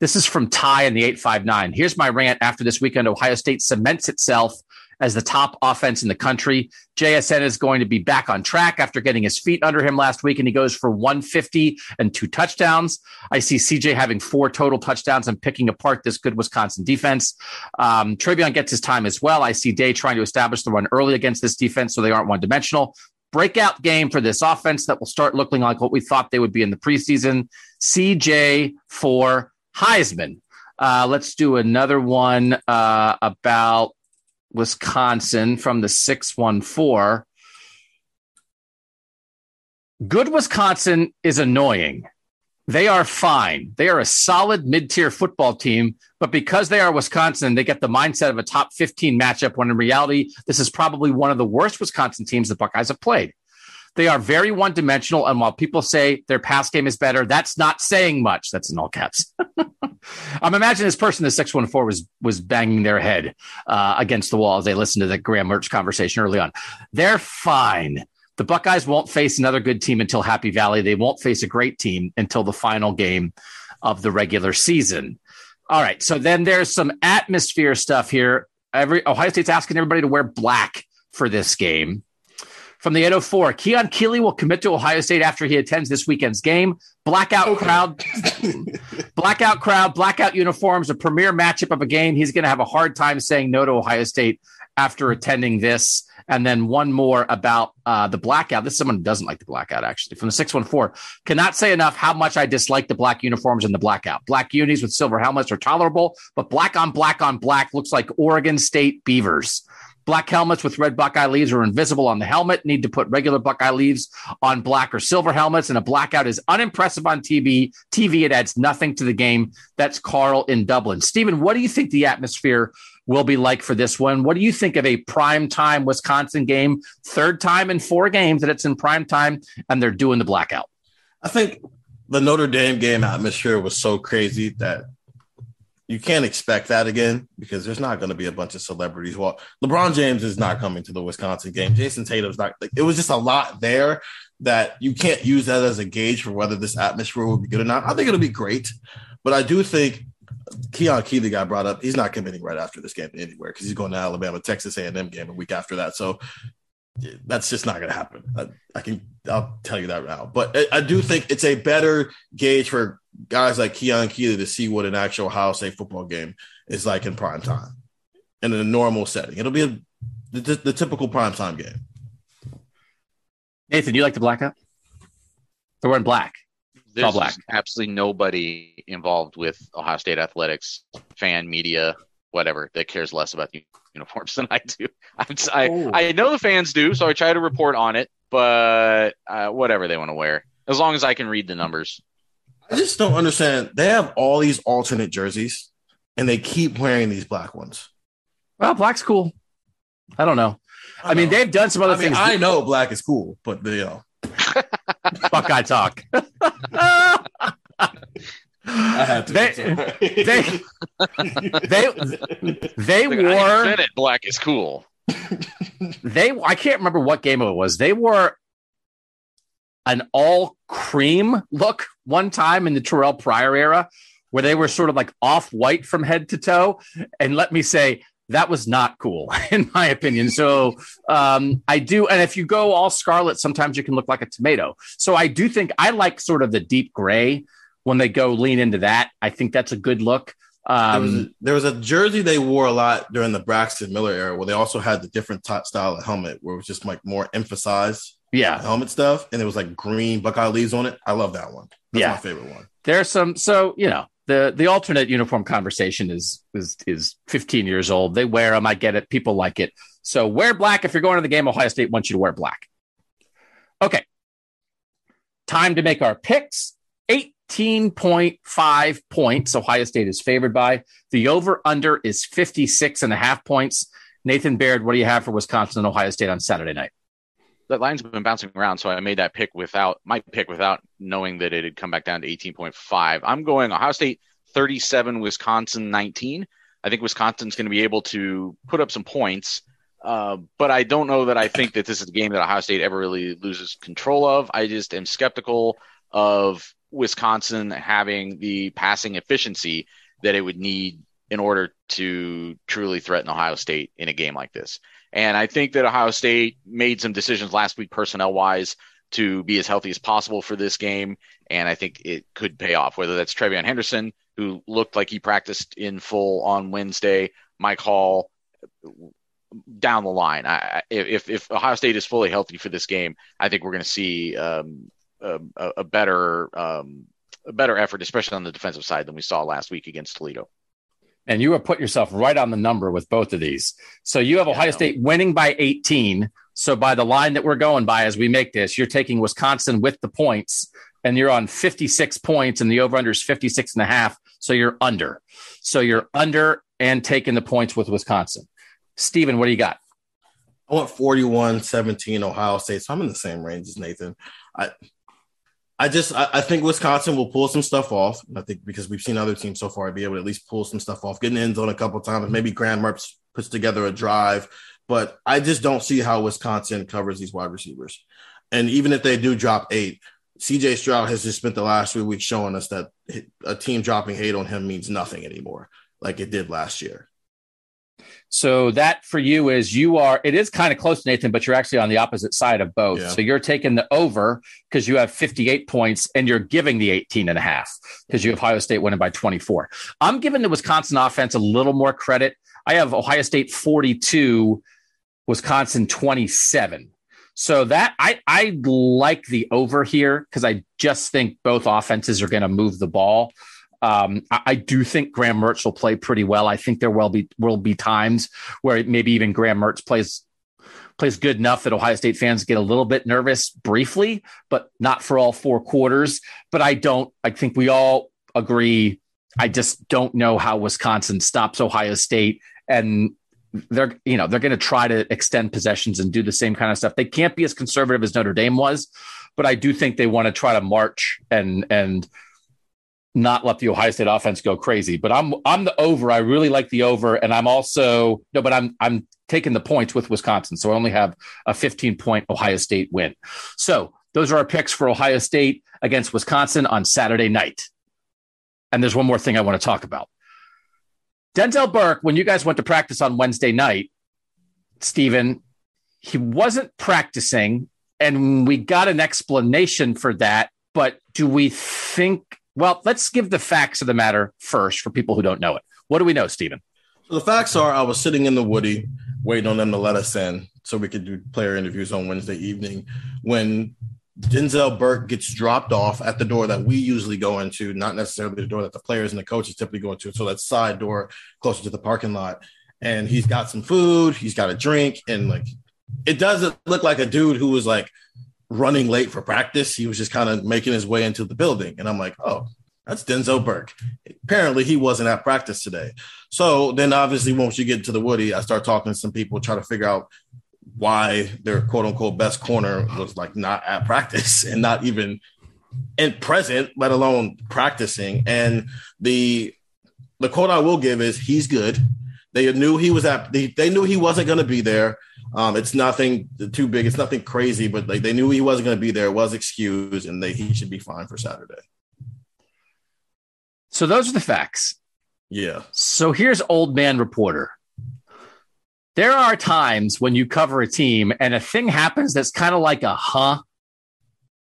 This is from Ty in the 859. Here's my rant after this weekend. Ohio State cements itself as the top offense in the country. JSN is going to be back on track after getting his feet under him last week, and he goes for 150 and two touchdowns. I see CJ having four total touchdowns and picking apart this good Wisconsin defense. Um, TreVeyon gets his time as well. I see Day trying to establish the run early against this defense so they aren't one dimensional. Breakout game for this offense that will start looking like what we thought they would be in the preseason. CJ for Heisman. Uh, let's do another one uh, about Wisconsin from the 614. Good Wisconsin is annoying. They are fine. They are a solid mid tier football team, but because they are Wisconsin, they get the mindset of a top 15 matchup when in reality, this is probably one of the worst Wisconsin teams the Buckeyes have played. They are very one dimensional. And while people say their pass game is better, that's not saying much. That's in all caps. I'm imagining this person, the 614, was was banging their head uh, against the wall as they listened to the Graham Mertz conversation early on. They're fine. The Buckeyes won't face another good team until Happy Valley. They won't face a great team until the final game of the regular season. All right. So then there's some atmosphere stuff here. Every Ohio State's asking everybody to wear black for this game. From the 804, Keon Keeley will commit to Ohio State after he attends this weekend's game. Blackout okay. crowd, blackout crowd, blackout uniforms, a premier matchup of a game. He's going to have a hard time saying no to Ohio State after attending this. And then one more about uh, the blackout. This is someone who doesn't like the blackout, actually, from the 614. Cannot say enough how much I dislike the black uniforms and the blackout. Black unis with silver helmets are tolerable, but black on black on black looks like Oregon State Beavers. Black helmets with red Buckeye leaves are invisible on the helmet. Need to put regular Buckeye leaves on black or silver helmets, and a blackout is unimpressive on TV. TV, it adds nothing to the game. That's Carl in Dublin. Stephen, what do you think the atmosphere will be like for this one? What do you think of a prime time Wisconsin game? Third time in four games that it's in prime time, and they're doing the blackout. I think the Notre Dame game atmosphere was so crazy that you can't expect that again because there's not going to be a bunch of celebrities. Well, LeBron James is not coming to the Wisconsin game. Jayson Tatum's not. Like, it was just a lot there that you can't use that as a gauge for whether this atmosphere will be good or not. I think it'll be great, but I do think Keon Keeley got brought up. He's not committing right after this game anywhere because he's going to Alabama, Texas A&M game a week after that. So that's just not going to happen. I, I, can I'll tell you that now. But I, I, do think it's a better gauge for guys like Keon Keeley to see what an actual Ohio State football game is like in prime time and in a normal setting. It'll be a, the, the typical prime time game. Nathan, you like the blackout? They're wearing black. There's black. absolutely nobody involved with Ohio State athletics, fan, media, whatever, that cares less about the uniforms than I do. I'm, I, oh. I know the fans do, so I try to report on it, but uh, whatever they want to wear, as long as I can read the numbers. I just don't understand. They have all these alternate jerseys, and they keep wearing these black ones. Well, black's cool. I don't know. I, I mean, they've done some other I things. I know black is cool, but you know, Buckeye talk. I had to. They, they, they, they wore. it. Black is cool. They, I can't remember what game it was. They wore an all cream look one time in the Terrell Pryor era, where they were sort of like off white from head to toe. And let me say, that was not cool, in my opinion. So um, I do, and if you go all scarlet, sometimes you can look like a tomato. So I do think I like sort of the deep gray when they go lean into that. I think that's a good look. Um, there, was a, there, was a, jersey they wore a lot during the Braxton Miller era where they also had the different top style of helmet where it was just like more emphasized. Yeah. Helmet stuff. And it was like green Buckeye leaves on it. I love that one. That's yeah. my favorite one. There's some, so, you know, the, the alternate uniform conversation is, is, is 15 years old. They wear them. I get it. People like it. So wear black. If you're going to the game, Ohio State wants you to wear black. Okay. Time to make our picks. 18.5 points. Ohio State is favored by. The over under is 56 and a half points. Nathan Baird, what do you have for Wisconsin and Ohio State on Saturday night? That line's been bouncing around, so I made that pick without my pick without knowing that it had come back down to 18.5. I'm going Ohio State 37, Wisconsin 19. I think Wisconsin's going to be able to put up some points, uh, but I don't know that I think that this is a game that Ohio State ever really loses control of. I just am skeptical of Wisconsin having the passing efficiency that it would need in order to truly threaten Ohio State in a game like this. And I think that Ohio State made some decisions last week, personnel wise, to be as healthy as possible for this game. And I think it could pay off, whether that's TreVeyon Henderson, who looked like he practiced in full on Wednesday, Mike Hall, down the line. I, if, if Ohio State is fully healthy for this game, I think we're going to see um, a, a better um, a better effort, especially on the defensive side, than we saw last week against Toledo. And you have put yourself right on the number with both of these. So you have Ohio State winning by 18. So by the line that we're going by as we make this, you're taking Wisconsin with the points and you're on 56 points and the over under is 56 and a half. So you're under. So you're under and taking the points with Wisconsin. Steven, what do you got? I want 41 17 Ohio State. So I'm in the same range as Nathan. I I just I, I, think Wisconsin will pull some stuff off. I think because we've seen other teams so far be able to at least pull some stuff off, getting in zone a couple times. Mm-hmm. Maybe Graham Mertz puts together a drive, but I just don't see how Wisconsin covers these wide receivers. And even if they do drop eight, CJ Stroud has just spent the last three weeks showing us that a team dropping hate on him means nothing anymore, like it did last year. So that for you is you are it is kind of close to Nathan, but you're actually on the opposite side of both. Yeah. So you're taking the over because you have 58 points and you're giving the 18 and a half because you have Ohio State winning by 24. I'm giving the Wisconsin offense a little more credit. I have Ohio State 42, Wisconsin 27. So that I I like the over here because I just think both offenses are going to move the ball. Um, I, I, do think Graham Mertz will play pretty well. I think there will be will be times where maybe even Graham Mertz plays plays good enough that Ohio State fans get a little bit nervous briefly, but not for all four quarters. But I don't. I think we all agree. I just don't know how Wisconsin stops Ohio State and they're you know they're going to try to extend possessions and do the same kind of stuff. They can't be as conservative as Notre Dame was, but I do think they want to try to march and and not let the Ohio State offense go crazy. But I'm I'm the over. I really like the over, and I'm also no, but I'm I'm taking the points with Wisconsin, so I only have a 15 point Ohio State win. So those are our picks for Ohio State against Wisconsin on Saturday night. And there's one more thing I want to talk about. Denzel Burke, when you guys went to practice on Wednesday night, Stephen, he wasn't practicing, and we got an explanation for that. But do we think well, let's give the facts of the matter first for people who don't know it. What do we know, Stephen? So the facts are I was sitting in the Woody waiting on them to let us in so we could do player interviews on Wednesday evening when Denzel Burke gets dropped off at the door that we usually go into, not necessarily the door that the players and the coaches typically go into. So that side door closer to the parking lot. And he's got some food, he's got a drink, and like it doesn't look like a dude who was like running late for practice. He was just kind of making his way into the building. And I'm like, oh, that's Denzel Burke. Apparently, he wasn't at practice today. So then, obviously, once you get to the Woody, I start talking to some people, try to figure out why their quote unquote best corner was like not at practice and not even in present, let alone practicing. And the the quote I will give is he's good. They knew he was at. They, they knew he wasn't going to be there. Um, it's nothing too big. It's nothing crazy, but like they knew he wasn't going to be there. It was excused, and they, he should be fine for Saturday. So those are the facts. Yeah. So here's old man reporter. There are times when you cover a team and a thing happens that's kind of like a huh,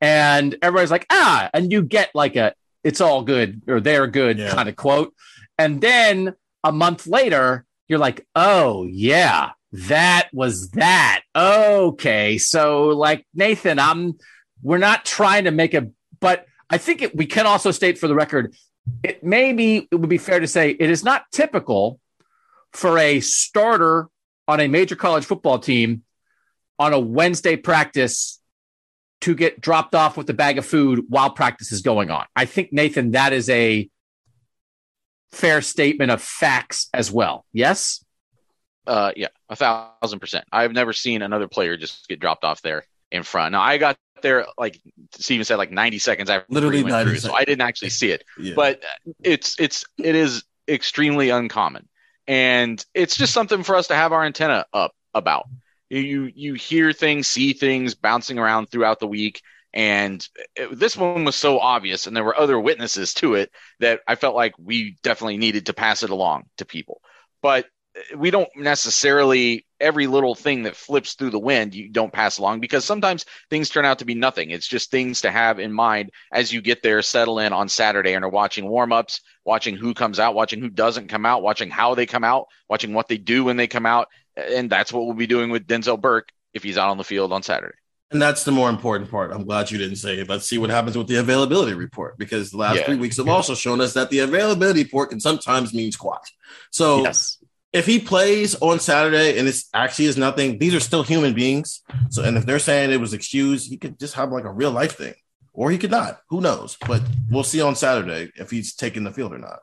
and everybody's like ah, and you get like a it's all good or they're good yeah. kind of quote, and then a month later you're like oh yeah that was that. Okay. So like Nathan, I'm we're not trying to make a but I think it, we can also state for the record it may be it would be fair to say it is not typical for a starter on a major college football team on a Wednesday practice to get dropped off with a bag of food while practice is going on. I think Nathan that is a fair statement of facts as well. Yes? Uh, yeah, a thousand percent. I've never seen another player just get dropped off there in front. Now I got there like Steven said, like 90 seconds after literally 90 through, so I didn't actually see it. yeah. But it's it's it is extremely uncommon, and it's just something for us to have our antenna up about. You you hear things, see things bouncing around throughout the week, and it, this one was so obvious, and there were other witnesses to it that I felt like we definitely needed to pass it along to people. But uh, we don't necessarily every little thing that flips through the wind you don't pass along because sometimes things turn out to be nothing. It's just things to have in mind as you get there settle in on saturday and are watching warm-ups watching who comes out watching who doesn't come out watching how they come out watching what they do when they come out. And that's what we'll be doing with denzel burke if he's out on the field on saturday and that's the more important part. I'm glad you didn't say, it. let's see what happens with the availability report, because the last yeah. three weeks have yeah. also shown us that the availability report can sometimes mean squat. So yes if he plays on Saturday and it's actually is nothing, these are still human beings. So, and if they're saying it was excused, he could just have like a real life thing or he could not. Who knows? But we'll see on Saturday if he's taking the field or not.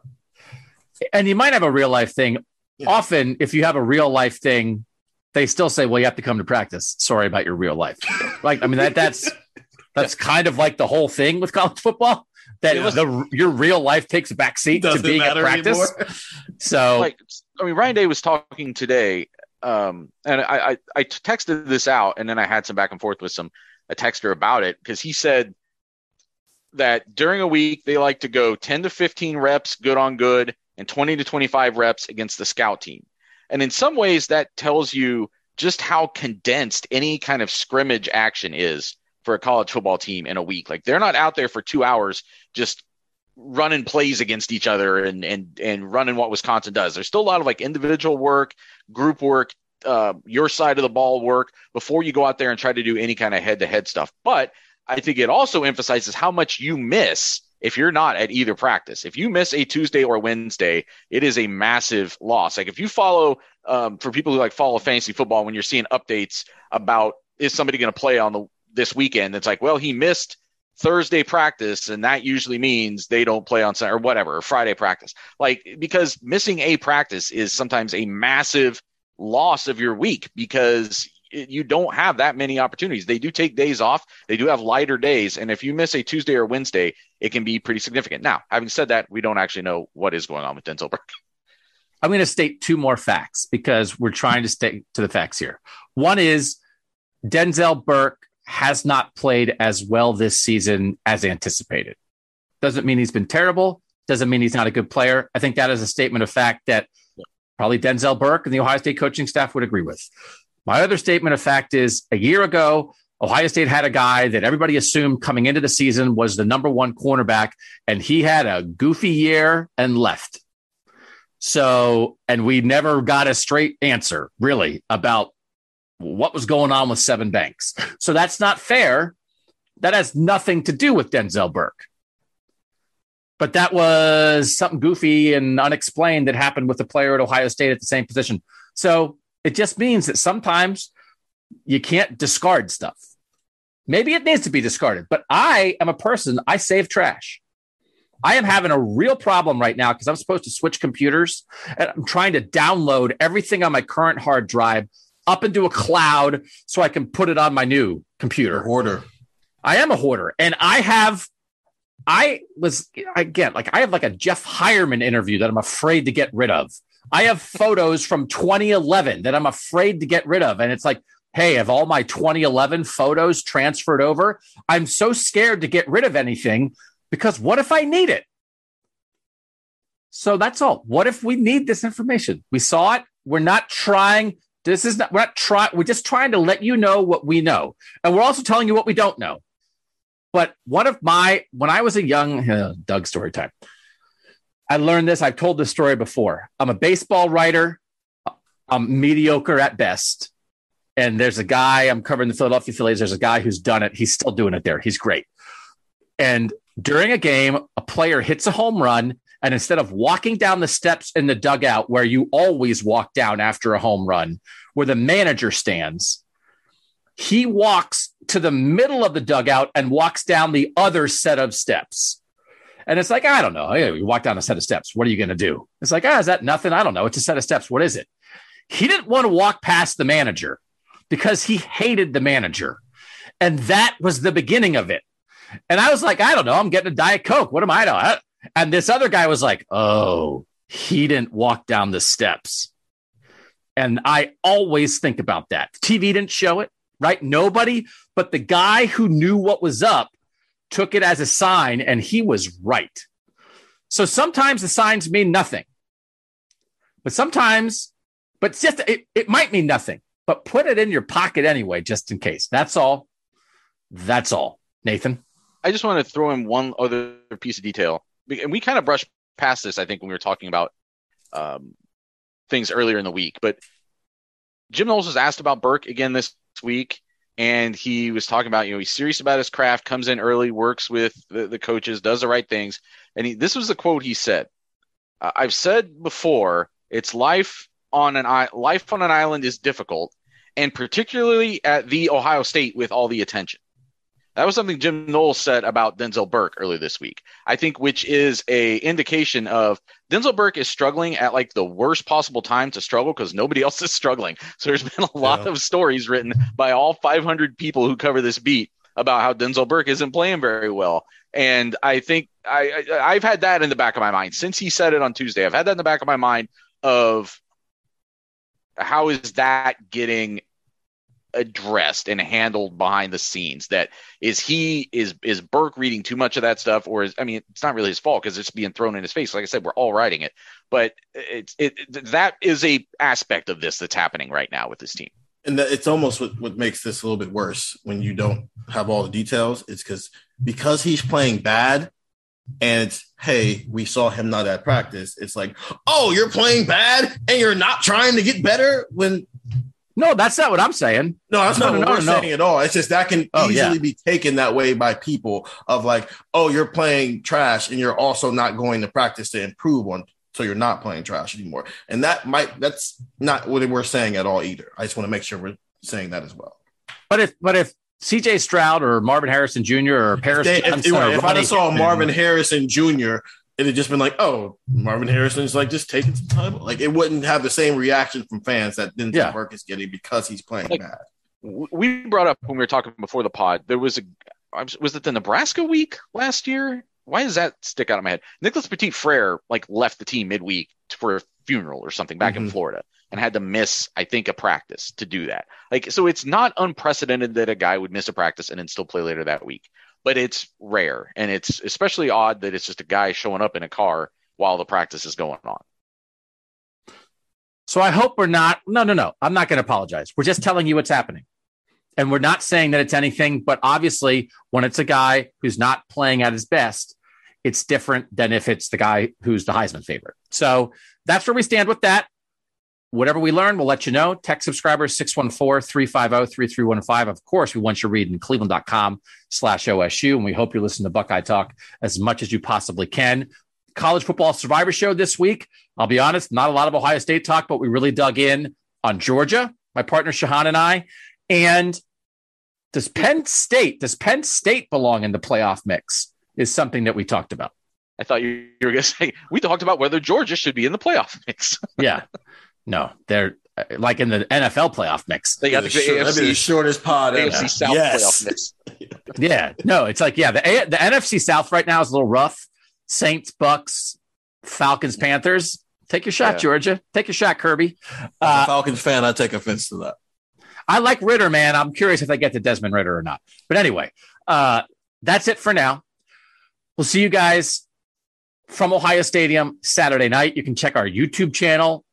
And you might have a real life thing. Yeah. Often, if you have a real life thing, they still say, "Well, you have to come to practice." Sorry about your real life. like, I mean that that's that's kind of like the whole thing with college football. That It was- the your real life takes a back seat to being at practice. anymore. So like I mean, Ryan Day was talking today, um, and I, I I texted this out, and then I had some back and forth with some a texter about it because he said that during a week they like to go 10 to 15 reps good on good and 20 to 25 reps against the scout team, and in some ways that tells you just how condensed any kind of scrimmage action is for a college football team in a week. Like they're not out there for two hours just running plays against each other and and and running what Wisconsin does. There's still a lot of like individual work, group work, uh, your side of the ball work before you go out there and try to do any kind of head to head stuff. But I think it also emphasizes how much you miss if you're not at either practice. If you miss a Tuesday or Wednesday, it is a massive loss. Like if you follow um, for people who like follow fantasy football, when you're seeing updates about is somebody going to play on the this weekend, it's like, well, he missed Thursday practice, and that usually means they don't play on Sunday or whatever, or Friday practice. Like because missing a practice is sometimes a massive loss of your week because you don't have that many opportunities. They do take days off. They do have lighter days, and if you miss a Tuesday or Wednesday, it can be pretty significant. Now, having said that, we don't actually know what is going on with Denzel Burke. I'm going to state two more facts because we're trying to stick to the facts here. One is Denzel Burke has not played as well this season as anticipated. Doesn't mean he's been terrible. Doesn't mean he's not a good player. I think that is a statement of fact that probably Denzel Burke and the Ohio State coaching staff would agree with. My other statement of fact is a year ago, Ohio State had a guy that everybody assumed coming into the season was the number one cornerback, and he had a goofy year and left. So, and we never got a straight answer really about what was going on with Sevyn Banks. So that's not fair. That has nothing to do with Denzel Burke. But that was something goofy and unexplained that happened with a player at Ohio State at the same position. So it just means that sometimes you can't discard stuff. Maybe it needs to be discarded, but I am a person, I save trash. I am having a real problem right now because I'm supposed to switch computers and I'm trying to download everything on my current hard drive up into a cloud so I can put it on my new computer. Hoarder. I am a hoarder and I have I was again like I have like a Jeff Heuerman interview that I'm afraid to get rid of. I have photos from 2011 that I'm afraid to get rid of and it's like hey, have all my 2011 photos transferred over? I'm so scared to get rid of anything because what if I need it? So that's all. What if we need this information? We saw it. We're not trying. This is not, we're not trying. We're just trying to let you know what we know. And we're also telling you what we don't know. But one of my, when I was a young, uh, Doug story time, I learned this. I've told this story before. I'm a baseball writer. I'm mediocre at best. And there's a guy, I'm covering the Philadelphia Phillies. There's a guy who's done it. He's still doing it there. He's great. And during a game, a player hits a home run. And instead of walking down the steps in the dugout where you always walk down after a home run, where the manager stands, he walks to the middle of the dugout and walks down the other set of steps. And it's like, I don't know. You walk down a set of steps. What are you going to do? It's like, ah, is that nothing? I don't know. It's a set of steps. What is it? He didn't want to walk past the manager because he hated the manager. And that was the beginning of it. And I was like, I don't know. I'm getting a Diet Coke. What am I doing? And this other guy was like, oh, he didn't walk down the steps. And I always think about that. TV didn't show it, right? Nobody, but the guy who knew what was up took it as a sign and he was right. So sometimes the signs mean nothing. But sometimes, but just it, it might mean nothing, but put it in your pocket anyway, just in case. That's all. That's all. Nathan. I just want to throw in one other piece of detail, and we kind of brushed past this, I think, when we were talking about um, things earlier in the week. But Jim Knowles was asked about Burke again this week, and he was talking about, you know, he's serious about his craft, comes in early, works with the, the coaches, does the right things. And he, this was the quote he said: "I've said before, it's life on an life on an island is difficult, and particularly at the Ohio State with all the attention." That was something Jim Knowles said about Denzel Burke earlier this week. I think, which is a indication of Denzel Burke is struggling at like the worst possible time to struggle because nobody else is struggling. So there's been a lot yeah. of stories written by all 500 people who cover this beat about how Denzel Burke isn't playing very well. And I think I, I I've had that in the back of my mind since he said it on Tuesday. I've had that in the back of my mind of how is that getting addressed and handled behind the scenes that is he is is burke reading too much of that stuff? Or is i mean it's not really his fault because it's being thrown in his face. Like i said we're all writing it. But it's it that is a aspect of this that's happening right now with this team. And it's almost what, what makes this a little bit worse when you don't have all the details it's because because he's playing bad and it's hey we saw him not at practice it's like oh you're playing bad and you're not trying to get better when no, that's not what I'm saying. No, that's no, not no, what no, we're saying at all. It's just that can oh, easily yeah. be taken that way by people of like, oh, you're playing trash and you're also not going to practice to improve on so you're not playing trash anymore. And that might that's not what we're saying at all either. I just want to make sure we're saying that as well. But if but if CJ Stroud or Marvin Harrison Jr. or Paris if, they, if, if I saw Marvin Harrison Jr it had just been like, oh, Marvin Harrison's like just taking some time. Like it wouldn't have the same reaction from fans that Denzel yeah. Burke is getting because he's playing like, bad. We brought up when we were talking before the pod. There was a was it the Nebraska week last year? Why does that stick out of my head? Nicholas Petit Frere like left the team midweek for a funeral or something back mm-hmm. in Florida and had to miss, I think, a practice to do that. Like, so it's not unprecedented that a guy would miss a practice and then still play later that week but it's rare and it's especially odd that it's just a guy showing up in a car while the practice is going on. So I hope we're not no no no I'm not going to apologize. We're just telling you what's happening. And we're not saying that it's anything but obviously when it's a guy who's not playing at his best it's different than if it's the guy who's the Heisman favorite. So that's where we stand with that whatever we learn, we'll let you know. Tech subscribers 614-350-3315. Of course, we want you reading cleveland.com slash OSU. And we hope you listen to Buckeye Talk as much as you possibly can. College football survivor show this week. I'll be honest, not a lot of Ohio State talk, but we really dug in on Georgia, my partner Shahan and I. And does Penn State, does Penn State belong in the playoff mix? Is something that we talked about. I thought you, were going to say we talked about whether Georgia should be in the playoff mix. yeah, no, they're uh, like in the NFL playoff mix. They got the, the AFC, the shortest pod AFC ever. South yes. playoff mix. yeah, no, it's like yeah, the A- the NFC South right now is a little rough. Saints, Bucks, Falcons, Panthers. Take your shot, yeah. Georgia. Take your shot, Kirby. Uh, Falcons fan, I take offense to that. I like Ridder, man. I'm curious if they get to Desmond Ridder or not. But anyway, uh, that's it for now. We'll see you guys from Ohio Stadium Saturday night. You can check our YouTube channel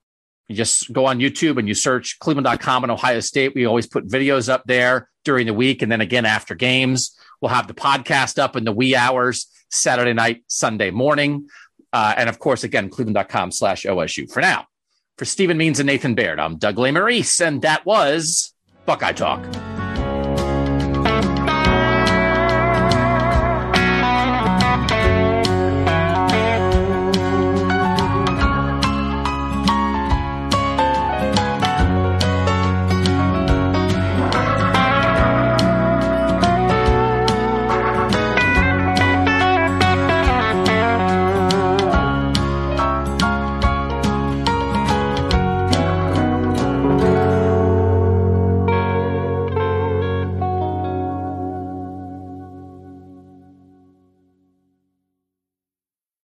you just go on YouTube and you search cleveland.com and Ohio State. We always put videos up there during the week and then again after games. We'll have the podcast up in the wee hours, Saturday night, Sunday morning. Uh, and of course, again, cleveland.com slash OSU. For now, for Stephen Means and Nathan Baird, I'm Doug Lesmerises, and that was Buckeye Talk.